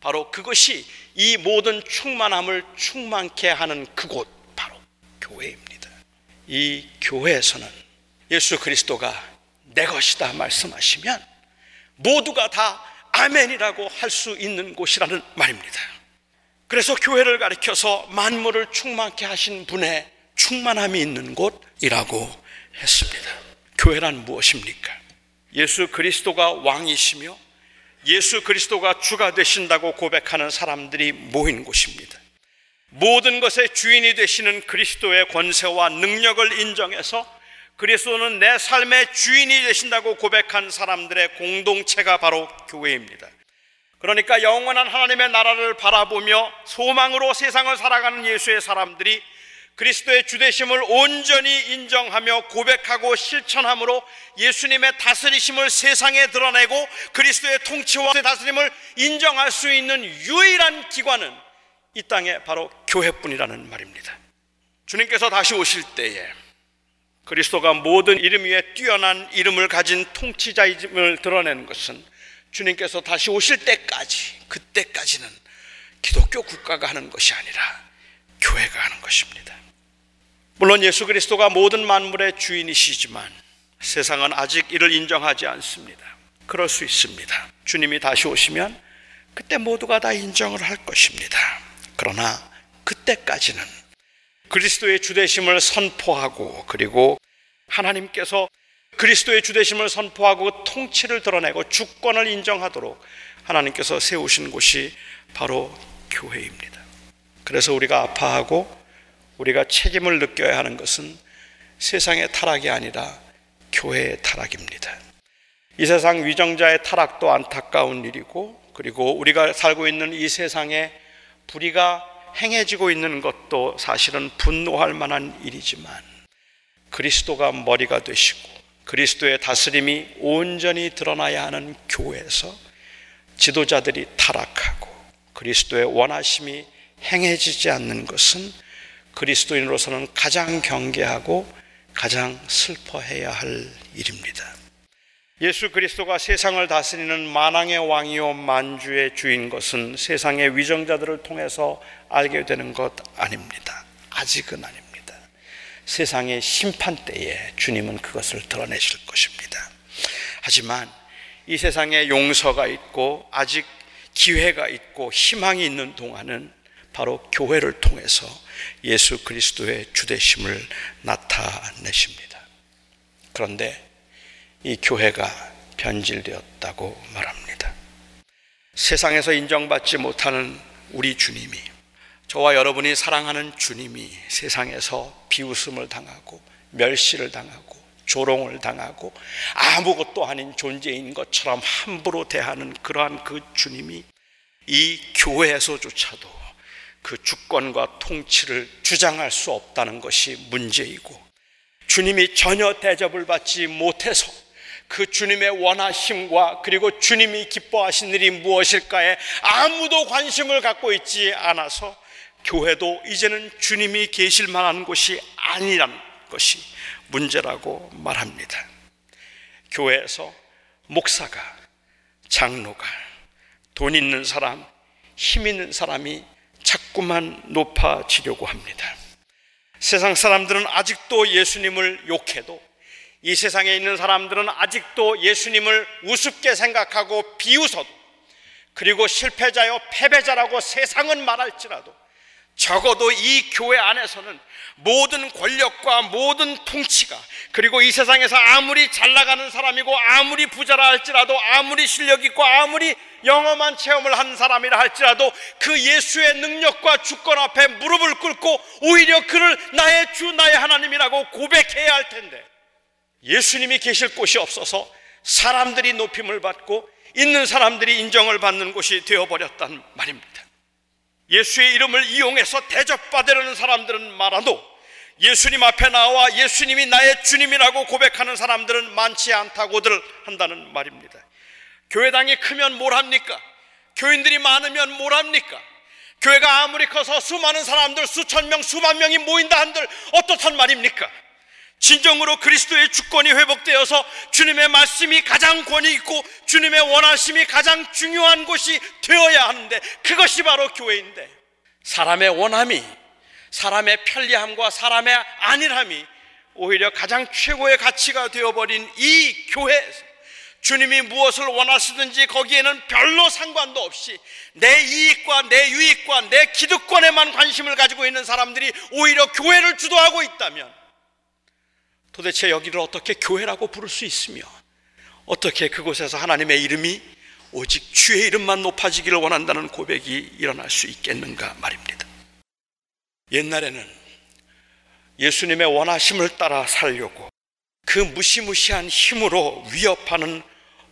바로 그것이 이 모든 충만함을 충만케 하는 그곳, 바로 교회입니다. 이 교회에서는 예수 그리스도가 내 것이다 말씀하시면 모두가 다 아멘이라고 할 수 있는 곳이라는 말입니다. 그래서 교회를 가리켜서 만물을 충만케 하신 분의 충만함이 있는 곳이라고 했습니다. 교회란 무엇입니까? 예수 그리스도가 왕이시며 예수 그리스도가 주가 되신다고 고백하는 사람들이 모인 곳입니다. 모든 것의 주인이 되시는 그리스도의 권세와 능력을 인정해서 그리스도는 내 삶의 주인이 되신다고 고백한 사람들의 공동체가 바로 교회입니다. 그러니까 영원한 하나님의 나라를 바라보며 소망으로 세상을 살아가는 예수의 사람들이 그리스도의 주대심을 온전히 인정하며 고백하고 실천함으로 예수님의 다스리심을 세상에 드러내고 그리스도의 통치와 다스림을 인정할 수 있는 유일한 기관은 이 땅에 바로 교회뿐이라는 말입니다. 주님께서 다시 오실 때에 그리스도가 모든 이름 위에 뛰어난 이름을 가진 통치자임을 드러내는 것은 주님께서 다시 오실 때까지 그때까지는 기독교 국가가 하는 것이 아니라 교회가 하는 것입니다. 물론 예수 그리스도가 모든 만물의 주인이시지만 세상은 아직 이를 인정하지 않습니다. 그럴 수 있습니다. 주님이 다시 오시면 그때 모두가 다 인정을 할 것입니다. 그러나 그때까지는 그리스도의 주대심을 선포하고 그리고 하나님께서 그리스도의 주대심을 선포하고 통치를 드러내고 주권을 인정하도록 하나님께서 세우신 곳이 바로 교회입니다. 그래서 우리가 아파하고 우리가 책임을 느껴야 하는 것은 세상의 타락이 아니라 교회의 타락입니다. 이 세상 위정자의 타락도 안타까운 일이고 그리고 우리가 살고 있는 이 세상에 불의가 행해지고 있는 것도 사실은 분노할 만한 일이지만 그리스도가 머리가 되시고 그리스도의 다스림이 온전히 드러나야 하는 교회에서 지도자들이 타락하고 그리스도의 원하심이 행해지지 않는 것은 그리스도인으로서는 가장 경계하고 가장 슬퍼해야 할 일입니다. 예수 그리스도가 세상을 다스리는 만왕의 왕이요 만주의 주인 것은 세상의 위정자들을 통해서 알게 되는 것 아닙니다. 아직은 아닙니다. 세상의 심판 때에 주님은 그것을 드러내실 것입니다. 하지만 이 세상에 용서가 있고 아직 기회가 있고 희망이 있는 동안은 바로 교회를 통해서 예수 그리스도의 주대심을 나타내십니다. 그런데 이 교회가 변질되었다고 말합니다. 세상에서 인정받지 못하는 우리 주님이 저와 여러분이 사랑하는 주님이 세상에서 비웃음을 당하고 멸시를 당하고 조롱을 당하고 아무것도 아닌 존재인 것처럼 함부로 대하는 그러한 그 주님이 이 교회에서조차도 그 주권과 통치를 주장할 수 없다는 것이 문제이고 주님이 전혀 대접을 받지 못해서 그 주님의 원하심과 그리고 주님이 기뻐하신 일이 무엇일까에 아무도 관심을 갖고 있지 않아서 교회도 이제는 주님이 계실 만한 곳이 아니라는 것이 문제라고 말합니다. 교회에서 목사가, 장로가, 돈 있는 사람, 힘 있는 사람이 자꾸만 높아지려고 합니다. 세상 사람들은 아직도 예수님을 욕해도 이 세상에 있는 사람들은 아직도 예수님을 우습게 생각하고 비웃어도 그리고 실패자요 패배자라고 세상은 말할지라도 적어도 이 교회 안에서는 모든 권력과 모든 통치가 그리고 이 세상에서 아무리 잘 나가는 사람이고 아무리 부자라 할지라도 아무리 실력 있고 아무리 영험한 체험을 한 사람이라 할지라도 그 예수의 능력과 주권 앞에 무릎을 꿇고 오히려 그를 나의 주 나의 하나님이라고 고백해야 할 텐데 예수님이 계실 곳이 없어서 사람들이 높임을 받고 있는 사람들이 인정을 받는 곳이 되어버렸단 말입니다. 예수의 이름을 이용해서 대접받으려는 사람들은 많아도 예수님 앞에 나와 예수님이 나의 주님이라고 고백하는 사람들은 많지 않다고들 한다는 말입니다. 교회당이 크면 뭘 합니까? 교인들이 많으면 뭘 합니까? 교회가 아무리 커서 수많은 사람들, 수천 명, 수만 명이 모인다 한들 어떻단 말입니까? 진정으로 그리스도의 주권이 회복되어서 주님의 말씀이 가장 권위 있고 주님의 원하심이 가장 중요한 곳이 되어야 하는데 그것이 바로 교회인데 사람의 원함이 사람의 편리함과 사람의 안일함이 오히려 가장 최고의 가치가 되어버린 이 교회에서 주님이 무엇을 원하시든지 거기에는 별로 상관도 없이 내 이익과 내 유익과 내 기득권에만 관심을 가지고 있는 사람들이 오히려 교회를 주도하고 있다면 도대체 여기를 어떻게 교회라고 부를 수 있으며 어떻게 그곳에서 하나님의 이름이 오직 주의 이름만 높아지기를 원한다는 고백이 일어날 수 있겠는가 말입니다. 옛날에는 예수님의 원하심을 따라 살려고 그 무시무시한 힘으로 위협하는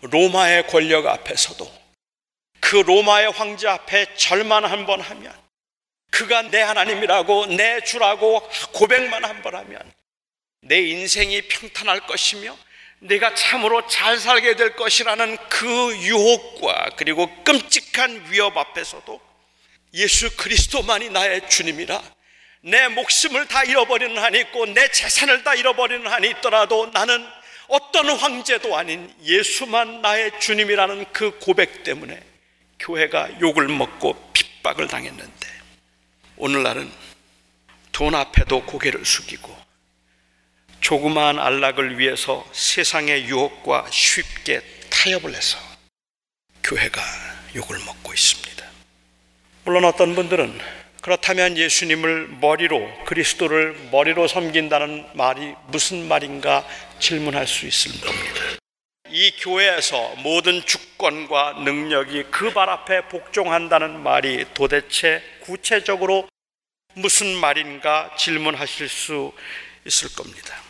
로마의 권력 앞에서도 그 로마의 황제 앞에 절만 한 번 하면 그가 내 하나님이라고 내 주라고 고백만 한 번 하면 내 인생이 평탄할 것이며 내가 참으로 잘 살게 될 것이라는 그 유혹과 그리고 끔찍한 위협 앞에서도 예수 그리스도만이 나의 주님이라 내 목숨을 다 잃어버리는 한이 있고 내 재산을 다 잃어버리는 한이 있더라도 나는 어떤 황제도 아닌 예수만 나의 주님이라는 그 고백 때문에 교회가 욕을 먹고 핍박을 당했는데 오늘날은 돈 앞에도 고개를 숙이고 조그마한 안락을 위해서 세상의 유혹과 쉽게 타협을 해서 교회가 욕을 먹고 있습니다. 물론 어떤 분들은 그렇다면 예수님을 머리로 그리스도를 머리로 섬긴다는 말이 무슨 말인가 질문할 수 있을 겁니다. 이 교회에서 모든 주권과 능력이 그 발 앞에 복종한다는 말이 도대체 구체적으로 무슨 말인가 질문하실 수 있을 겁니다.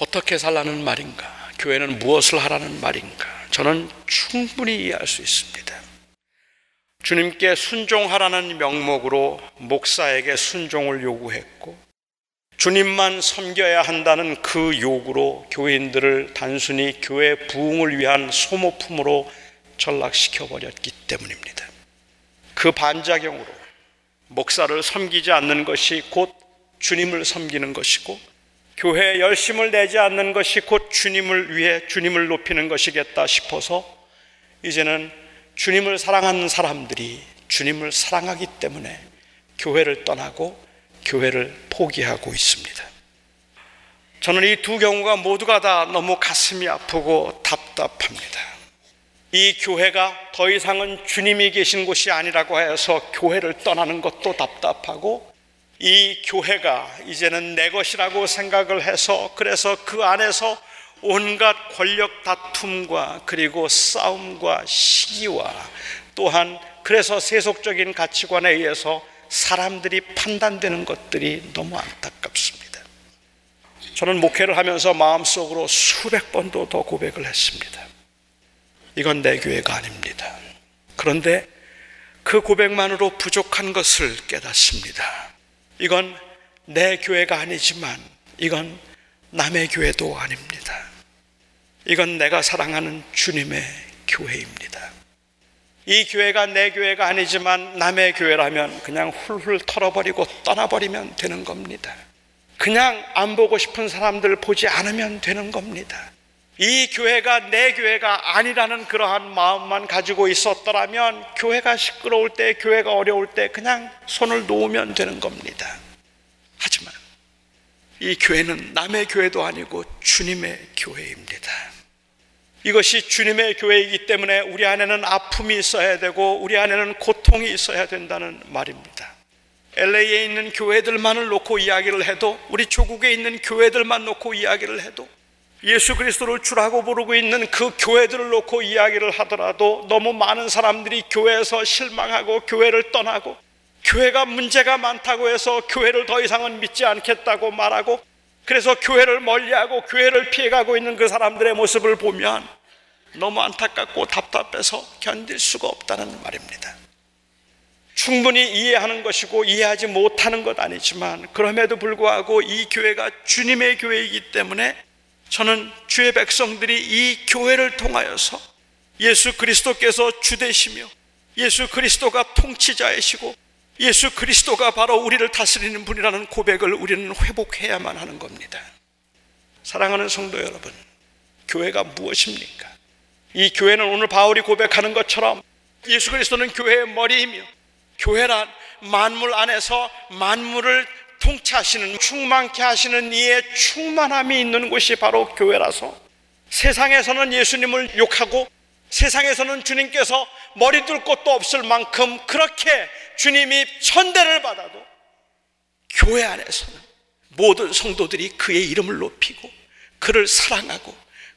어떻게 살라는 말인가? 교회는 무엇을 하라는 말인가? 저는 충분히 이해할 수 있습니다. 주님께 순종하라는 명목으로 목사에게 순종을 요구했고, 주님만 섬겨야 한다는 그 요구로 교인들을 단순히 교회 부흥을 위한 소모품으로 전락시켜 버렸기 때문입니다. 그 반작용으로 목사를 섬기지 않는 것이 곧 주님을 섬기는 것이고 교회에 열심을 내지 않는 것이 곧 주님을 위해 주님을 높이는 것이겠다 싶어서 이제는 주님을 사랑하는 사람들이 주님을 사랑하기 때문에 교회를 떠나고 교회를 포기하고 있습니다. 저는 이 두 경우가 모두가 다 너무 가슴이 아프고 답답합니다. 이 교회가 더 이상은 주님이 계신 곳이 아니라고 해서 교회를 떠나는 것도 답답하고 이 교회가 이제는 내 것이라고 생각을 해서 그래서 그 안에서 온갖 권력 다툼과 그리고 싸움과 시기와 또한 그래서 세속적인 가치관에 의해서 사람들이 판단되는 것들이 너무 안타깝습니다. 저는 목회를 하면서 마음속으로 수백 번도 더 고백을 했습니다. 이건 내 교회가 아닙니다. 그런데 그 고백만으로 부족한 것을 깨닫습니다. 이건 내 교회가 아니지만 이건 남의 교회도 아닙니다. 이건 내가 사랑하는 주님의 교회입니다. 이 교회가 내 교회가 아니지만 남의 교회라면 그냥 훌훌 털어버리고 떠나버리면 되는 겁니다. 그냥 안 보고 싶은 사람들 보지 않으면 되는 겁니다. 이 교회가 내 교회가 아니라는 그러한 마음만 가지고 있었더라면 교회가 시끄러울 때, 교회가 어려울 때 그냥 손을 놓으면 되는 겁니다. 하지만 이 교회는 남의 교회도 아니고 주님의 교회입니다. 이것이 주님의 교회이기 때문에 우리 안에는 아픔이 있어야 되고 우리 안에는 고통이 있어야 된다는 말입니다. LA에 있는 교회들만을 놓고 이야기를 해도 우리 조국에 있는 교회들만 놓고 이야기를 해도 예수 그리스도를 주라고 부르고 있는 그 교회들을 놓고 이야기를 하더라도 너무 많은 사람들이 교회에서 실망하고 교회를 떠나고 교회가 문제가 많다고 해서 교회를 더 이상은 믿지 않겠다고 말하고 그래서 교회를 멀리하고 교회를 피해가고 있는 그 사람들의 모습을 보면 너무 안타깝고 답답해서 견딜 수가 없다는 말입니다. 충분히 이해하는 것이고 이해하지 못하는 것 아니지만 그럼에도 불구하고 이 교회가 주님의 교회이기 때문에 저는 주의 백성들이 이 교회를 통하여서 예수 그리스도께서 주되시며 예수 그리스도가 통치자이시고 예수 그리스도가 바로 우리를 다스리는 분이라는 고백을 우리는 회복해야만 하는 겁니다. 사랑하는 성도 여러분, 교회가 무엇입니까? 이 교회는 오늘 바울이 고백하는 것처럼 예수 그리스도는 교회의 머리이며 교회란 만물 안에서 만물을 통치하시는 충만케 하시는 이의 충만함이 있는 곳이 바로 교회라서 세상에서는 예수님을 욕하고 세상에서는 주님께서 머리 둘 곳도 없을 만큼 그렇게 주님이 천대를 받아도 교회 안에서는 모든 성도들이 그의 이름을 높이고 그를 사랑하고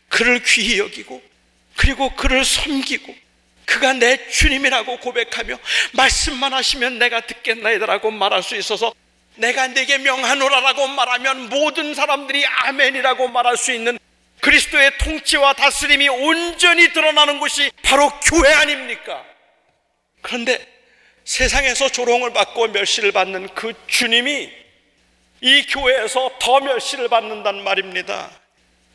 그를 귀히 여기고 그리고 그를 섬기고 그가 내 주님이라고 고백하며 말씀만 하시면 내가 듣겠나이다라고 말할 수 있어서 내가 내게 명하노라라고 말하면 모든 사람들이 아멘이라고 말할 수 있는 그리스도의 통치와 다스림이 온전히 드러나는 곳이 바로 교회 아닙니까? 그런데 세상에서 조롱을 받고 멸시를 받는 그 주님이 이 교회에서 더 멸시를 받는단 말입니다.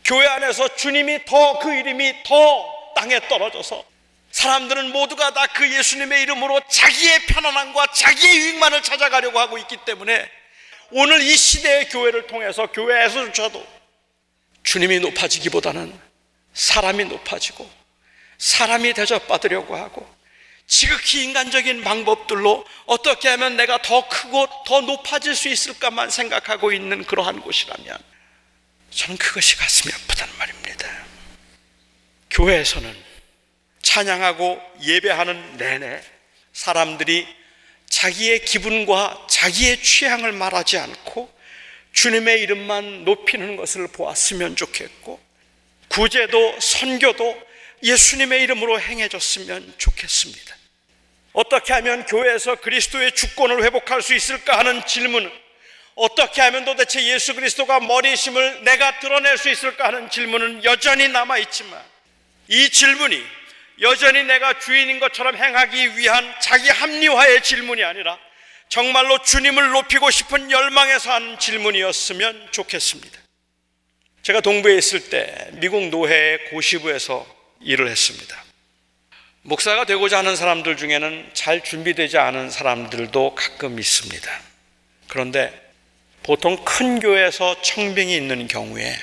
교회 안에서 주님이 더 그 이름이 더 땅에 떨어져서 사람들은 모두가 다 그 예수님의 이름으로 자기의 편안함과 자기의 유익만을 찾아가려고 하고 있기 때문에 오늘 이 시대의 교회를 통해서 교회에서조차도 주님이 높아지기보다는 사람이 높아지고 사람이 대접받으려고 하고 지극히 인간적인 방법들로 어떻게 하면 내가 더 크고 더 높아질 수 있을까만 생각하고 있는 그러한 곳이라면 저는 그것이 가슴이 아프단 말입니다. 교회에서는 찬양하고 예배하는 내내 사람들이 자기의 기분과 자기의 취향을 말하지 않고 주님의 이름만 높이는 것을 보았으면 좋겠고 구제도 선교도 예수님의 이름으로 행해졌으면 좋겠습니다. 어떻게 하면 교회에서 그리스도의 주권을 회복할 수 있을까 하는 질문은 어떻게 하면 도대체 예수 그리스도가 머리심을 내가 드러낼 수 있을까 하는 질문은 여전히 남아있지만 이 질문이 여전히 내가 주인인 것처럼 행하기 위한 자기 합리화의 질문이 아니라 정말로 주님을 높이고 싶은 열망에서 하는 질문이었으면 좋겠습니다. 제가 동부에 있을 때 미국 노회의 고시부에서 일을 했습니다. 목사가 되고자 하는 사람들 중에는 잘 준비되지 않은 사람들도 가끔 있습니다. 그런데 보통 큰 교회에서 청빙이 있는 경우에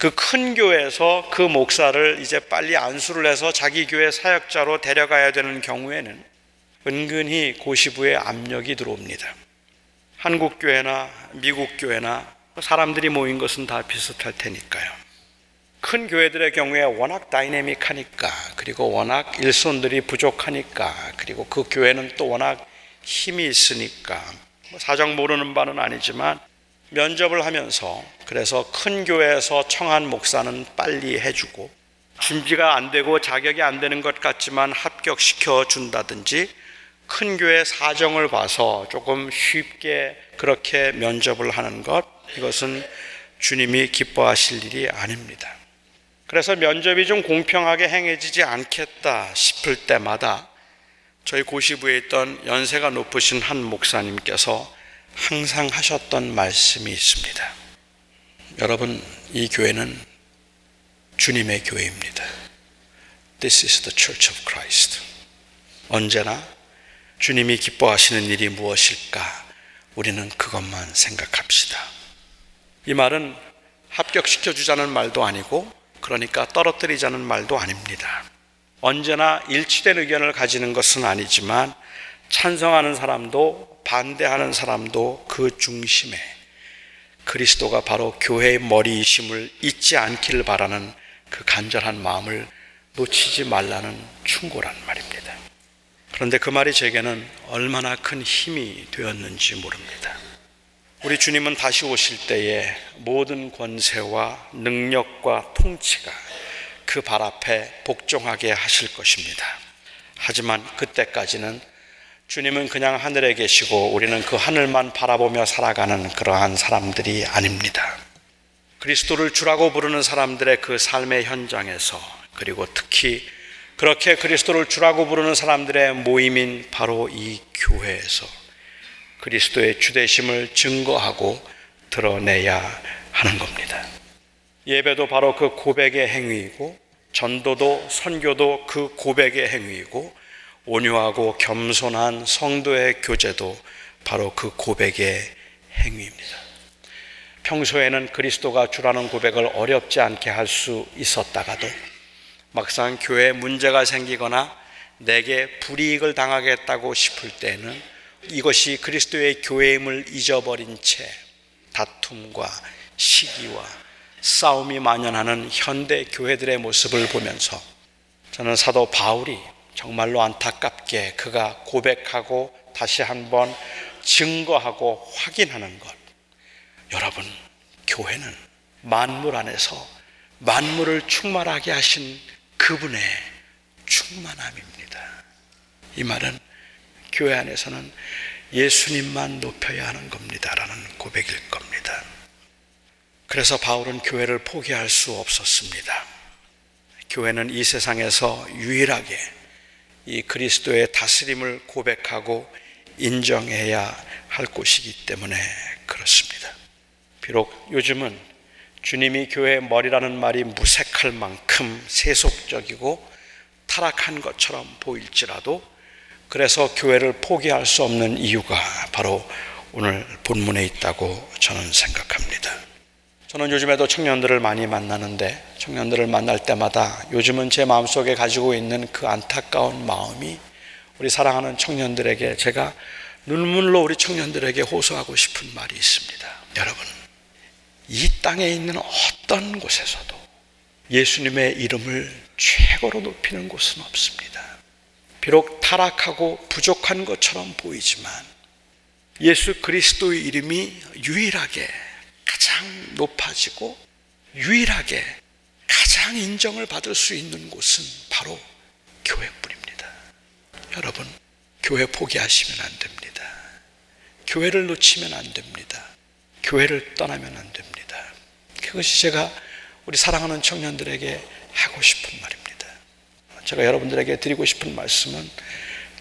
그 큰 교회에서 그 목사를 이제 빨리 안수를 해서 자기 교회 사역자로 데려가야 되는 경우에는 은근히 고시부에 압력이 들어옵니다. 한국 교회나 미국 교회나 사람들이 모인 것은 다 비슷할 테니까요. 큰 교회들의 경우에 워낙 다이내믹하니까 그리고 워낙 일손들이 부족하니까 그리고 그 교회는 또 워낙 힘이 있으니까 뭐 사정 모르는 바는 아니지만 면접을 하면서 그래서 큰 교회에서 청한 목사는 빨리 해주고 준비가 안 되고 자격이 안 되는 것 같지만 합격시켜 준다든지 큰 교회 사정을 봐서 조금 쉽게 그렇게 면접을 하는 것 이것은 주님이 기뻐하실 일이 아닙니다. 그래서 면접이 좀 공평하게 행해지지 않겠다 싶을 때마다 저희 고시부에 있던 연세가 높으신 한 목사님께서 항상 하셨던 말씀이 있습니다. 여러분, 이 교회는 주님의 교회입니다. This is the Church of Christ. 언제나 주님이 기뻐하시는 일이 무엇일까? 우리는 그것만 생각합시다. 이 말은 합격시켜 주자는 말도 아니고 그러니까 떨어뜨리자는 말도 아닙니다. 언제나 일치된 의견을 가지는 것은 아니지만 찬성하는 사람도 반대하는 사람도 그 중심에 그리스도가 바로 교회의 머리이심을 잊지 않기를 바라는 그 간절한 마음을 놓치지 말라는 충고란 말입니다. 그런데 그 말이 제게는 얼마나 큰 힘이 되었는지 모릅니다. 우리 주님은 다시 오실 때에 모든 권세와 능력과 통치가 그 발 앞에 복종하게 하실 것입니다. 하지만 그때까지는 주님은 그냥 하늘에 계시고 우리는 그 하늘만 바라보며 살아가는 그러한 사람들이 아닙니다. 그리스도를 주라고 부르는 사람들의 그 삶의 현장에서 그리고 특히 그렇게 그리스도를 주라고 부르는 사람들의 모임인 바로 이 교회에서 그리스도의 주대심을 증거하고 드러내야 하는 겁니다. 예배도 바로 그 고백의 행위이고 전도도 선교도 그 고백의 행위이고 온유하고 겸손한 성도의 교제도 바로 그 고백의 행위입니다. 평소에는 그리스도가 주라는 고백을 어렵지 않게 할 수 있었다가도 막상 교회에 문제가 생기거나 내게 불이익을 당하겠다고 싶을 때는 이것이 그리스도의 교회임을 잊어버린 채 다툼과 시기와 싸움이 만연하는 현대 교회들의 모습을 보면서 저는 사도 바울이 정말로 안타깝게 그가 고백하고 다시 한번 증거하고 확인하는 것. 여러분, 교회는 만물 안에서 만물을 충만하게 하신 그분의 충만함입니다. 이 말은 교회 안에서는 예수님만 높여야 하는 겁니다라는 고백일 겁니다. 그래서 바울은 교회를 포기할 수 없었습니다. 교회는 이 세상에서 유일하게 이 그리스도의 다스림을 고백하고 인정해야 할 곳이기 때문에 그렇습니다. 비록 요즘은 주님이 교회의 머리라는 말이 무색할 만큼 세속적이고 타락한 것처럼 보일지라도 그래서 교회를 포기할 수 없는 이유가 바로 오늘 본문에 있다고 저는 생각합니다. 저는 요즘에도 청년들을 많이 만나는데 청년들을 만날 때마다 요즘은 제 마음속에 가지고 있는 그 안타까운 마음이 우리 사랑하는 청년들에게 제가 눈물로 우리 청년들에게 호소하고 싶은 말이 있습니다. 여러분, 이 땅에 있는 어떤 곳에서도 예수님의 이름을 최고로 높이는 곳은 없습니다. 비록 타락하고 부족한 것처럼 보이지만 예수 그리스도의 이름이 유일하게 가장 높아지고 유일하게 가장 인정을 받을 수 있는 곳은 바로 교회뿐입니다. 여러분, 교회 포기하시면 안 됩니다. 교회를 놓치면 안 됩니다. 교회를 떠나면 안 됩니다. 그것이 제가 우리 사랑하는 청년들에게 하고 싶은 말입니다. 제가 여러분들에게 드리고 싶은 말씀은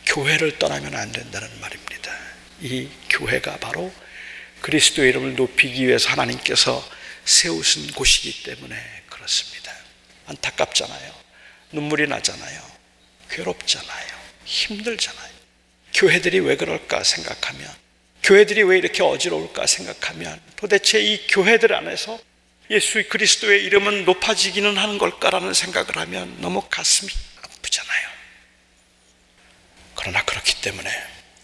교회를 떠나면 안 된다는 말입니다. 이 교회가 바로 그리스도의 이름을 높이기 위해서 하나님께서 세우신 곳이기 때문에 그렇습니다. 안타깝잖아요. 눈물이 나잖아요. 괴롭잖아요. 힘들잖아요. 교회들이 왜 그럴까 생각하면, 교회들이 왜 이렇게 어지러울까 생각하면, 도대체 이 교회들 안에서 예수 그리스도의 이름은 높아지기는 하는 걸까라는 생각을 하면 너무 가슴이 아프잖아요. 그러나 그렇기 때문에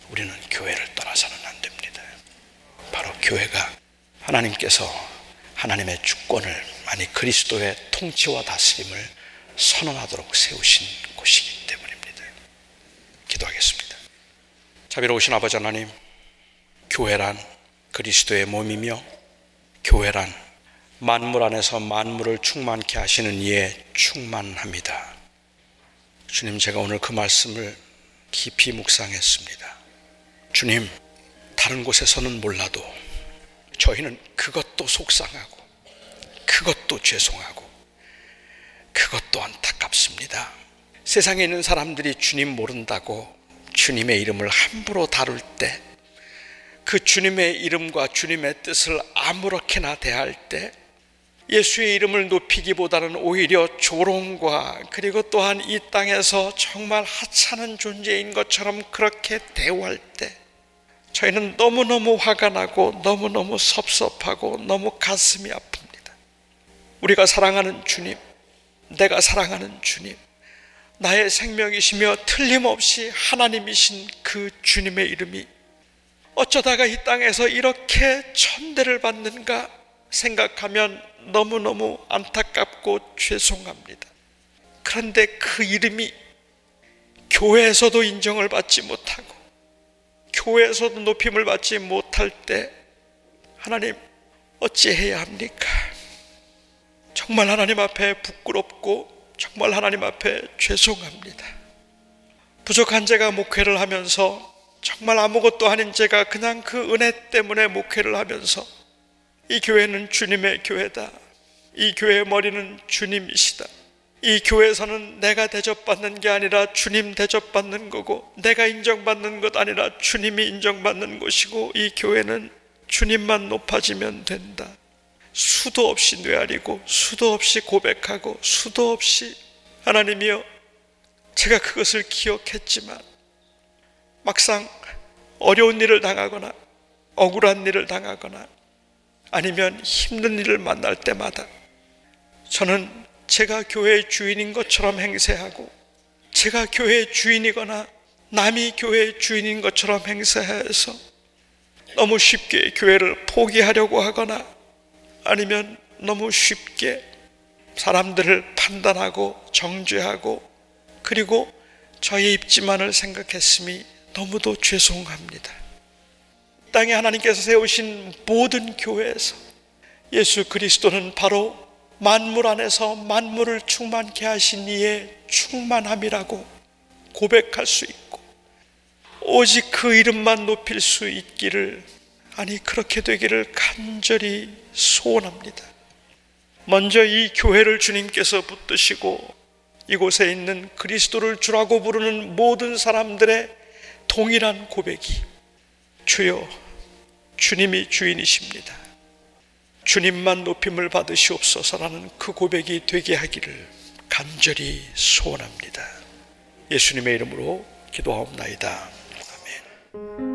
우리는 교회를 떠나서는. 바로 교회가 하나님께서 하나님의 주권을 아니 그리스도의 통치와 다스림을 선언하도록 세우신 곳이기 때문입니다. 기도하겠습니다. 자비로우신 아버지 하나님, 교회란 그리스도의 몸이며 교회란 만물 안에서 만물을 충만케 하시는 이에 충만합니다. 주님, 제가 오늘 그 말씀을 깊이 묵상했습니다. 주님, 다른 곳에서는 몰라도 저희는 그것도 속상하고, 그것도 죄송하고, 그것도 안타깝습니다. 세상에 있는 사람들이 주님 모른다고 주님의 이름을 함부로 다룰 때, 그 주님의 이름과 주님의 뜻을 아무렇게나 대할 때, 예수의 이름을 높이기보다는 오히려 조롱과 그리고 또한 이 땅에서 정말 하찮은 존재인 것처럼 그렇게 대우할 때 저희는 너무너무 화가 나고 너무너무 섭섭하고 너무 가슴이 아픕니다. 우리가 사랑하는 주님, 내가 사랑하는 주님, 나의 생명이시며 틀림없이 하나님이신 그 주님의 이름이 어쩌다가 이 땅에서 이렇게 천대를 받는가 생각하면 너무너무 안타깝고 죄송합니다. 그런데 그 이름이 교회에서도 인정을 받지 못하고 교회에서도 높임을 받지 못할 때 하나님 어찌해야 합니까? 정말 하나님 앞에 부끄럽고 정말 하나님 앞에 죄송합니다. 부족한 제가 목회를 하면서 정말 아무것도 아닌 제가 그냥 그 은혜 때문에 목회를 하면서 이 교회는 주님의 교회다. 이 교회의 머리는 주님이시다. 이 교회에서는 내가 대접받는 게 아니라 주님 대접받는 거고, 내가 인정받는 것 아니라 주님이 인정받는 것이고, 이 교회는 주님만 높아지면 된다. 수도 없이 뇌아리고, 수도 없이 고백하고, 수도 없이 하나님이여, 제가 그것을 기억했지만, 막상 어려운 일을 당하거나, 억울한 일을 당하거나, 아니면 힘든 일을 만날 때마다 저는 제가 교회의 주인인 것처럼 행세하고 제가 교회의 주인이거나 남이 교회의 주인인 것처럼 행세해서 너무 쉽게 교회를 포기하려고 하거나 아니면 너무 쉽게 사람들을 판단하고 정죄하고 그리고 저의 입지만을 생각했음이 너무도 죄송합니다. 땅에 하나님께서 세우신 모든 교회에서 예수 그리스도는 바로 만물 안에서 만물을 충만케 하신 이의 충만함이라고 고백할 수 있고 오직 그 이름만 높일 수 있기를 아니 그렇게 되기를 간절히 소원합니다. 먼저 이 교회를 주님께서 붙드시고 이곳에 있는 그리스도를 주라고 부르는 모든 사람들의 동일한 고백이 주여 주님이 주인이십니다. 주님만 높임을 받으시옵소서라는 그 고백이 되게 하기를 간절히 소원합니다. 예수님의 이름으로 기도하옵나이다. 아멘.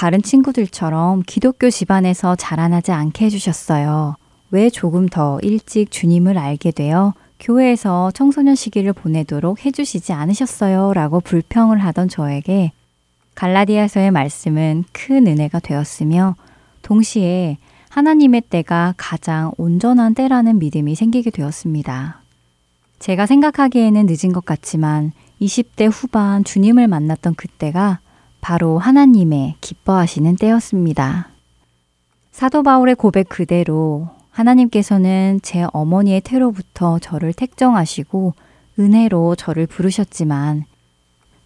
다른 친구들처럼 기독교 집안에서 자라나지 않게 해주셨어요? 왜 조금 더 일찍 주님을 알게 되어 교회에서 청소년 시기를 보내도록 해주시지 않으셨어요? 라고 불평을 하던 저에게 갈라디아서의 말씀은 큰 은혜가 되었으며 동시에 하나님의 때가 가장 온전한 때라는 믿음이 생기게 되었습니다. 제가 생각하기에는 늦은 것 같지만 20대 후반 주님을 만났던 그때가 바로 하나님의 기뻐하시는 때였습니다. 사도 바울의 고백 그대로 하나님께서는 제 어머니의 태로부터 저를 택정하시고 은혜로 저를 부르셨지만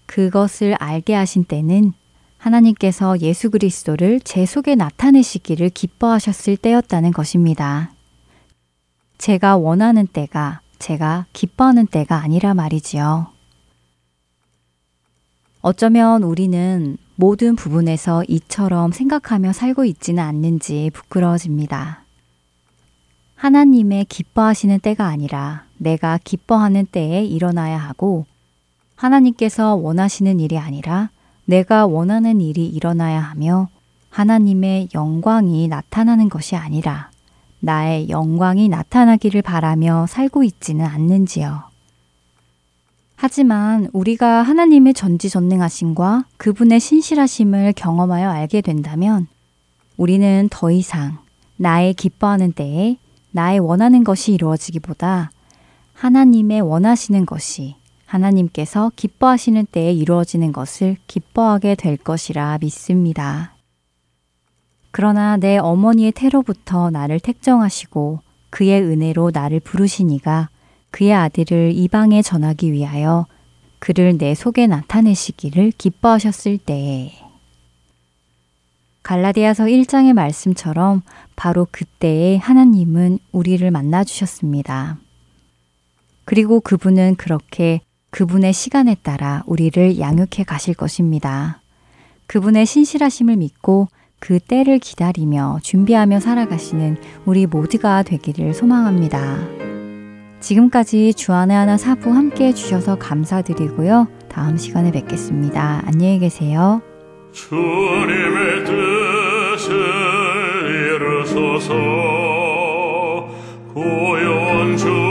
그것을 알게 하신 때는 하나님께서 예수 그리스도를 제 속에 나타내시기를 기뻐하셨을 때였다는 것입니다. 제가 원하는 때가 제가 기뻐하는 때가 아니라 말이지요. 어쩌면 우리는 모든 부분에서 이처럼 생각하며 살고 있지는 않는지 부끄러워집니다. 하나님의 기뻐하시는 때가 아니라 내가 기뻐하는 때에 일어나야 하고 하나님께서 원하시는 일이 아니라 내가 원하는 일이 일어나야 하며 하나님의 영광이 나타나는 것이 아니라 나의 영광이 나타나기를 바라며 살고 있지는 않는지요. 하지만 우리가 하나님의 전지전능하심과 그분의 신실하심을 경험하여 알게 된다면 우리는 더 이상 나의 기뻐하는 때에 나의 원하는 것이 이루어지기보다 하나님의 원하시는 것이 하나님께서 기뻐하시는 때에 이루어지는 것을 기뻐하게 될 것이라 믿습니다. 그러나 내 어머니의 태로부터 나를 택정하시고 그의 은혜로 나를 부르시니가 그의 아들을 이방에 전하기 위하여 그를 내 속에 나타내시기를 기뻐하셨을 때에 갈라디아서 1장의 말씀처럼 바로 그때에 하나님은 우리를 만나 주셨습니다. 그리고 그분은 그렇게 그분의 시간에 따라 우리를 양육해 가실 것입니다. 그분의 신실하심을 믿고 그 때를 기다리며 준비하며 살아가시는 우리 모두가 되기를 소망합니다. 지금까지 주안의 하나 사부 함께 해주셔서 감사드리고요. 다음 시간에 뵙겠습니다. 안녕히 계세요. 주님의 뜻을 이루소서 고요한 중